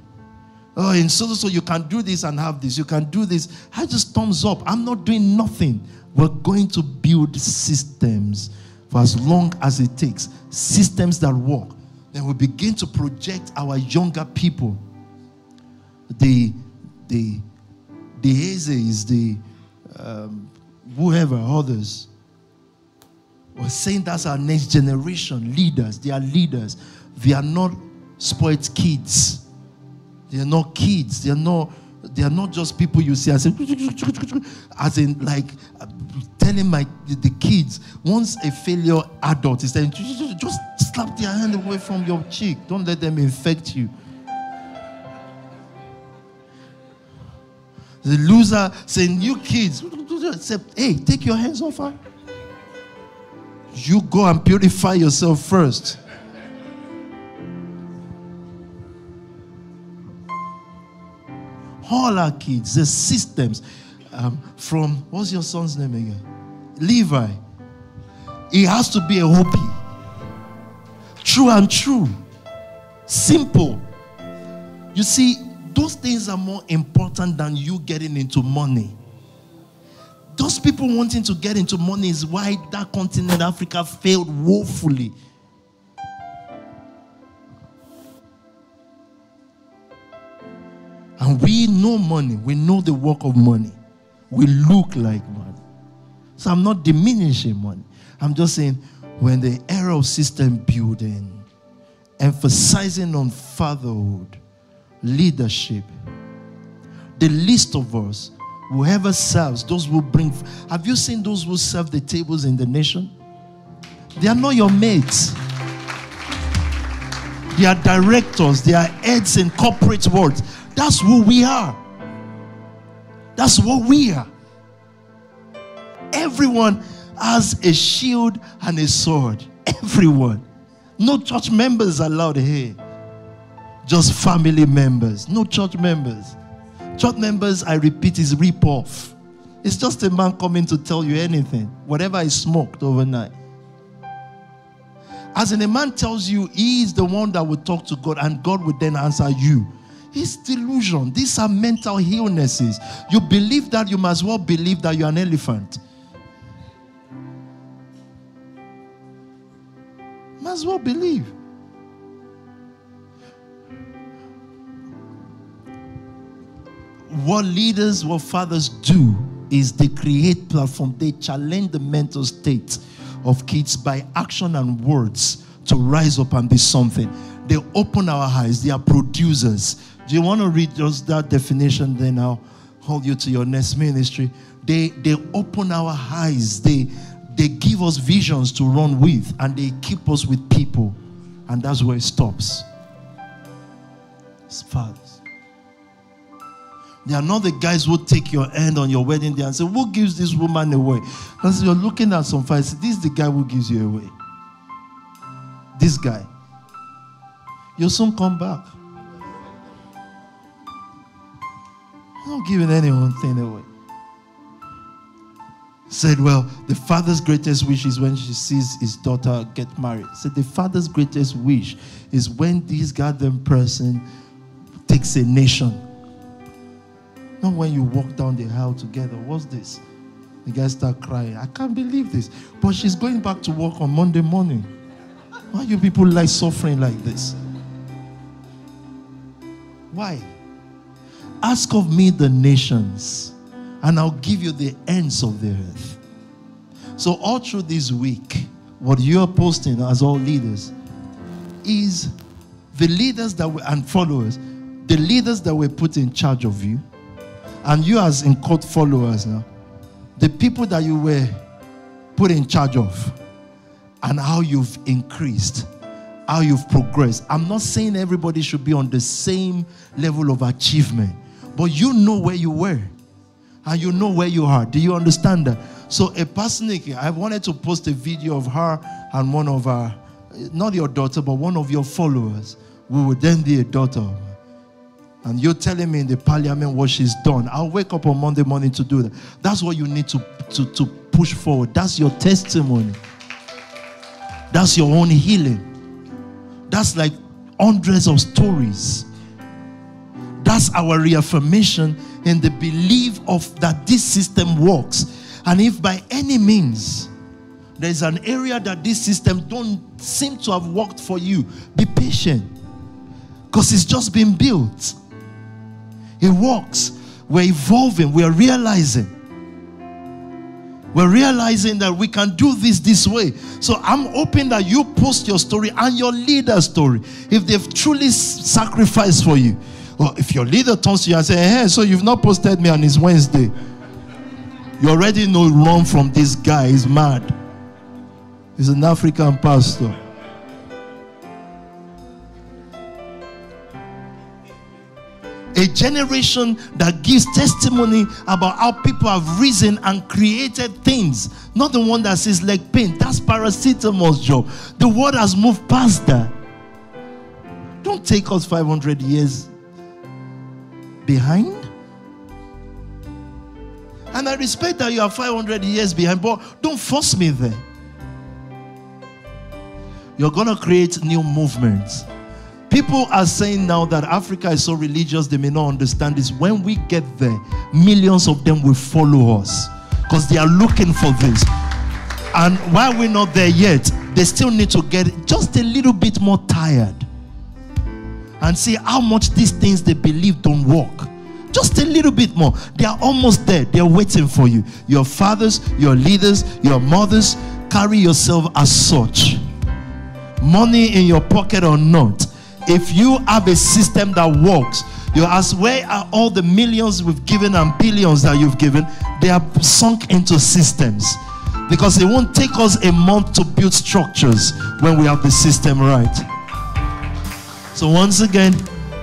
Oh, in so so you can do this and have this. You can do this. I just thumbs up. I'm not doing nothing. We're going to build systems for as long as it takes. Systems that work. Then we begin to project our younger people. The the the Hazes, the um, whoever, others. We're saying that's our next generation leaders. They are leaders. They are not spoiled kids. They are not kids. They are not. They are not just people you see as in, as in like telling my the kids once a failure adult is saying just slap their hand away from your cheek. Don't let them infect you. The loser saying, You kids, hey, take your hands off her. You go and purify yourself first. All our kids, the systems um, from, what's your son's name again? Levi. He has to be a Hopi. True and true. Simple. You see, those things are more important than you getting into money. Those people wanting to get into money is why that continent, Africa, failed woefully. And we know money, we know the work of money, we look like money. So I'm not diminishing money. I'm just saying when the era of system building, emphasizing on fatherhood, leadership, the least of us, whoever serves, those who bring. Have you seen those who serve the tables in the nation? They are not your mates. They are directors, they are heads in corporate world. That's who we are. That's what we are. Everyone has a shield and a sword. Everyone. No church members allowed here. Just family members. No church members. Church members, I repeat, is rip off. It's just a man coming to tell you anything, whatever is smoked overnight. As in, a man tells you he is the one that will talk to God and God will then answer you. It's delusion. These are mental illnesses. You believe that, you must well believe that you're an elephant. As well believe. What leaders, what fathers do is they create platform, they challenge the mental state of kids by action and words to rise up and be something. They open our eyes, they are producers. Do you want to read just that definition? Then I'll hold you to your next ministry. They they open our eyes, they they give us visions to run with, and they keep us with people. And that's where it stops. It's fathers. They are not the guys who take your hand on your wedding day and say, Who gives this woman away? Because you're looking at some fights. This is the guy who gives you away. This guy. You'll soon come back. I'm not giving anyone thing away said, Well, the father's greatest wish is when she sees his daughter get married. Said, The father's greatest wish is when this goddamn person takes a nation. Not when you walk down the aisle together. What's this? The guy start crying. I can't believe this. But she's going back to work on Monday morning. Why you people like suffering like this? Why? Ask of me the nations and I'll give you the ends of the earth. So, all through this week, what you're posting as all leaders is the leaders that were and followers, the leaders that were put in charge of you, and you as in court followers now, the people that you were put in charge of, and how you've increased, how you've progressed. I'm not saying everybody should be on the same level of achievement, but you know where you were and you know where you are. Do you understand that? So a person, I wanted to post a video of her and one of her, not your daughter, but one of your followers, who would then be a daughter. And you're telling me in the parliament what she's done. I'll wake up on Monday morning to do that. That's what you need to, to, to push forward. That's your testimony. That's your own healing. That's like hundreds of stories. That's our reaffirmation in the belief of that this system works. And if by any means there's an area that this system don't seem to have worked for you, be patient. Because it's just been built. It works. We're evolving, we're realizing. We're realizing that we can do this this way. So I'm hoping that you post your story and your leader's story. If they've truly sacrificed for you, or if your leader turns to you and says, Hey, so you've not posted me on his Wednesday. You already know run from this guy. He's mad. He's an African pastor. A generation that gives testimony about how people have risen and created things. Not the one that says leg pain. That's paracetamol's job. The world has moved past that. Don't take us 500 years behind. And I respect that you are 500 years behind, but don't force me there. You're going to create new movements. People are saying now that Africa is so religious, they may not understand this. When we get there, millions of them will follow us because they are looking for this. And while we're not there yet, they still need to get just a little bit more tired and see how much these things they believe don't work. Just a little bit more. They are almost there. They're waiting for you. Your fathers, your leaders, your mothers, carry yourself as such. Money in your pocket or not. If you have a system that works, you ask, where are all the millions we've given and billions that you've given? They are sunk into systems. Because it won't take us a month to build structures when we have the system right. So, once again,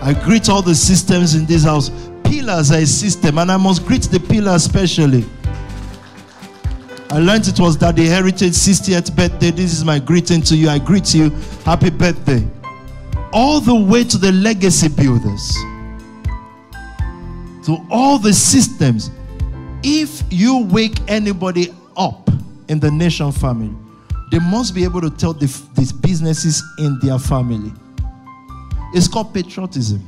I greet all the systems in this house. Pillars are a system, and I must greet the pillar especially. I learned it was that the Heritage 60th birthday. This is my greeting to you. I greet you. Happy birthday. All the way to the legacy builders, to all the systems. If you wake anybody up in the nation family, they must be able to tell the, these businesses in their family. It's called patriotism.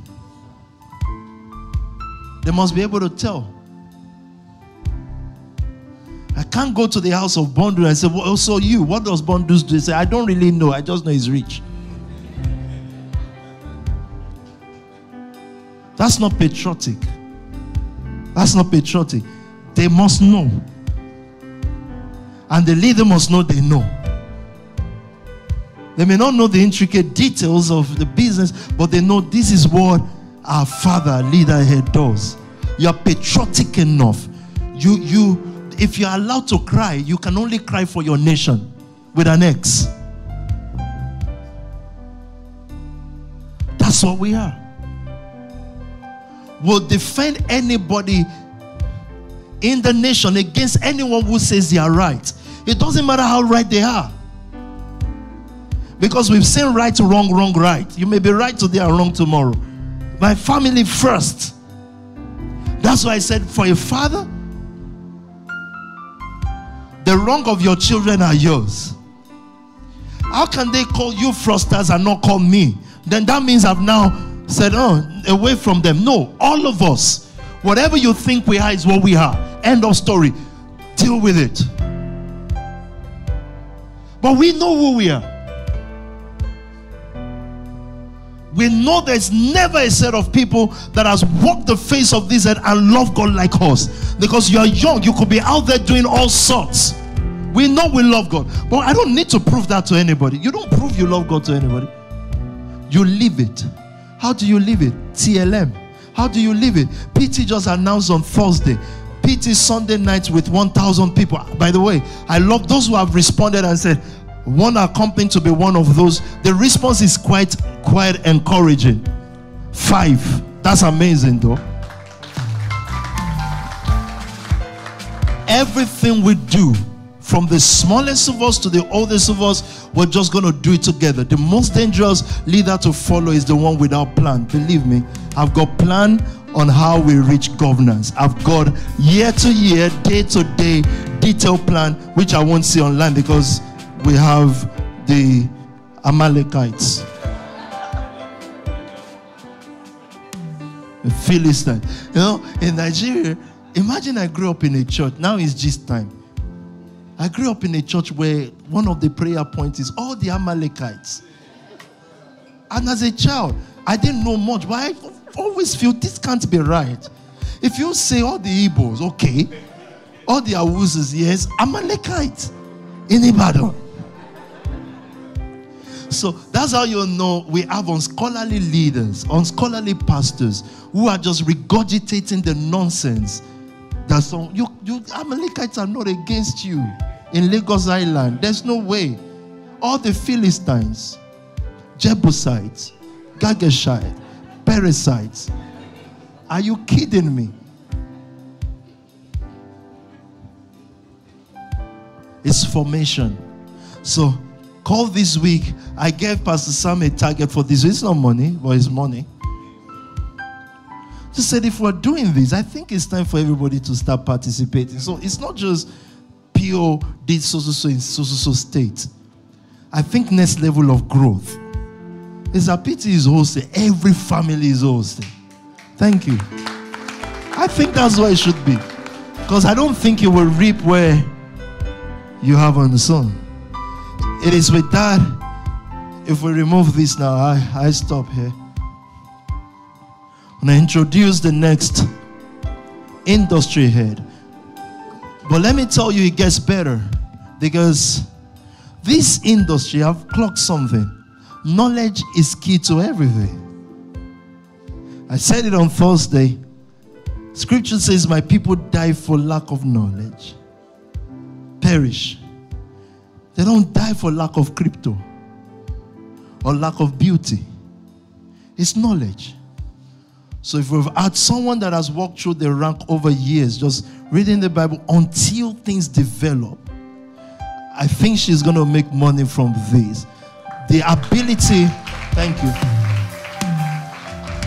They must be able to tell. I can't go to the house of Bondu and say, well, so you, what does Bondu do? They say, I don't really know. I just know he's rich. That's not patriotic. That's not patriotic. They must know. And the leader must know they know. They may not know the intricate details of the business, but they know this is what our father, leader here does. You're patriotic enough. You, you, if you're allowed to cry, you can only cry for your nation with an X. That's what we are. We'll defend anybody in the nation against anyone who says they are right. It doesn't matter how right they are. Because we've seen right, wrong, wrong, right. You may be right today and wrong tomorrow. My family first. That's why I said, for a father, the wrong of your children are yours. How can they call you frosters and not call me? Then that means I've now said, oh, away from them. No, all of us. Whatever you think we are is what we are. End of story. Deal with it. But we know who we are. we know there's never a set of people that has walked the face of this earth and love God like us. Because you're young, you could be out there doing all sorts. We know we love God, but I don't need to prove that to anybody. You don't prove you love God to anybody, you live it. How do you live it? TLM. How do you live it? PT just announced on Thursday. PT Sunday night with 1,000 people. By the way, I love those who have responded and said, want our company to be one of those. The response is quite quite encouraging. Five. That's amazing though. Everything we do, from the smallest of us to the oldest of us, we're just going to do it together. The most dangerous leader to follow is the one without plan. Believe me, I've got plan on how we reach governance. I've got year to year, day to day detailed plan, which I won't see online because we have the Amalekites. The Philistine. You know, in Nigeria, imagine I grew up in a church. Now it's just time. I grew up in a church where one of the prayer points is all the Amalekites. And as a child, I didn't know much, but I always feel this can't be right. If you say all the Igbos, okay, all the Hausas, yes, Amalekites in Ibadan. So that's how you know we have unscholarly leaders, unscholarly pastors who are just regurgitating the nonsense. That some you you Amalekites are not against you in Lagos Island. There's no way. All the Philistines, Jebusites, Girgashites, Perizzites. Are you kidding me? It's formation. So Call this week. I gave Pastor Sam a target for this. It's not money, but it's money. Just said if we're doing this, I think it's time for everybody to start participating. So it's not just pure did so so so in so so so state. I think next level of growth. It's a pity is hosting. Every family is hosting. Thank you. I think that's why it should be. Because I don't think you will reap where you haven't sown. It is with that. If we remove this now, I, I stop here. And I introduce the next industry head. But let me tell you, it gets better because this industry, I've clocked something. Knowledge is key to everything. I said it on Thursday. Scripture says, My people die for lack of knowledge, perish. They don't die for lack of crypto or lack of beauty, it's knowledge. So if we've had someone that has walked through the rank over years, just reading the Bible until things develop, I think she's going to make money from this. The ability, thank you.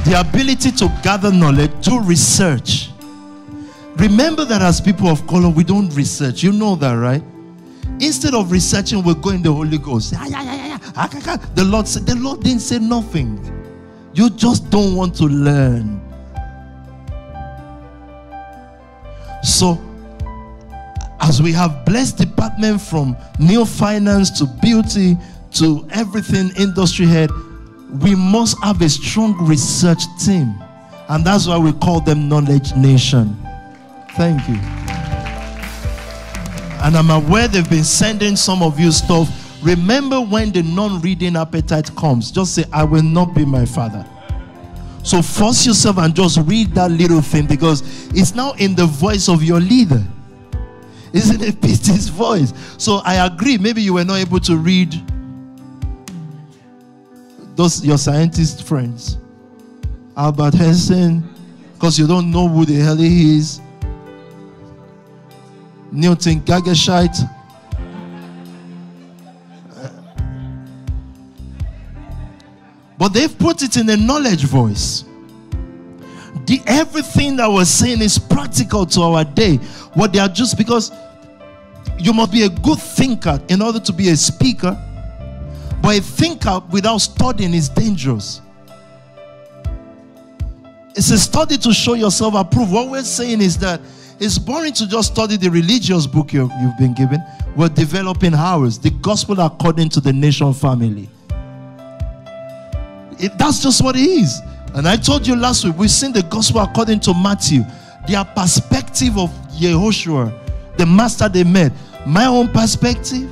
The ability to gather knowledge, do research. Remember that as people of color, we don't research. You know that, right? Instead of researching, we're going the Holy Ghost. Ah, ah, ah. The Lord said, the Lord didn't say nothing. You just don't want to learn. So, as we have blessed department from new finance to beauty to everything industry head, we must have a strong research team. And that's why we call them Knowledge Nation. Thank you. And I'm aware they've been sending some of you stuff. Remember when the non reading appetite comes, just say, I will not be my father. So force yourself and just read that little thing because it's now in the voice of your leader. Isn't it Peter's voice? So I agree. Maybe you were not able to read those your scientist friends. Albert Einstein, because you don't know who the hell he is. Newton Gagerscheid. But they've put it in a knowledge voice. The, everything that we're saying is practical to our day. What they are just because you must be a good thinker in order to be a speaker. But a thinker without studying is dangerous. It's a study to show yourself approved. What we're saying is that it's boring to just study the religious book you, have been given. We're developing ours, the gospel according to the nation family. It, that's just what it is. And I told you last week, we've seen the gospel according to Matthew. Their perspective of Yehoshua, the master they met. My own perspective,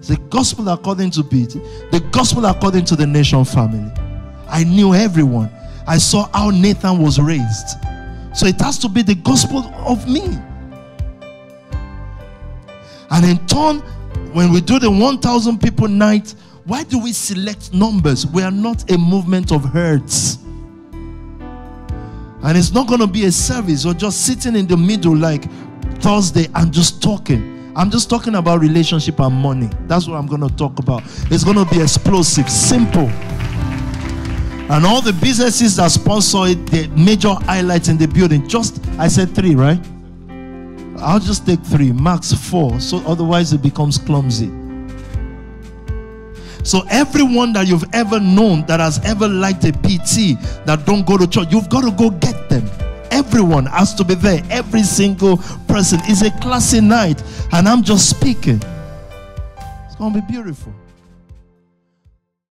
the gospel according to Peter, the gospel according to the nation family. I knew everyone. I saw how Nathan was raised. So it has to be the gospel of me. And in turn, when we do the 1,000 people night, why do we select numbers? We are not a movement of herds. And it's not going to be a service or just sitting in the middle like Thursday and just talking. I'm just talking about relationship and money. That's what I'm going to talk about. It's going to be explosive, simple. And all the businesses that sponsor it, the major highlights in the building, just, I said three, right? I'll just take three, max four, so otherwise it becomes clumsy. So everyone that you've ever known that has ever liked a PT that don't go to church, you've got to go get them. Everyone has to be there. Every single person is a classy night, and I'm just speaking. It's gonna be beautiful.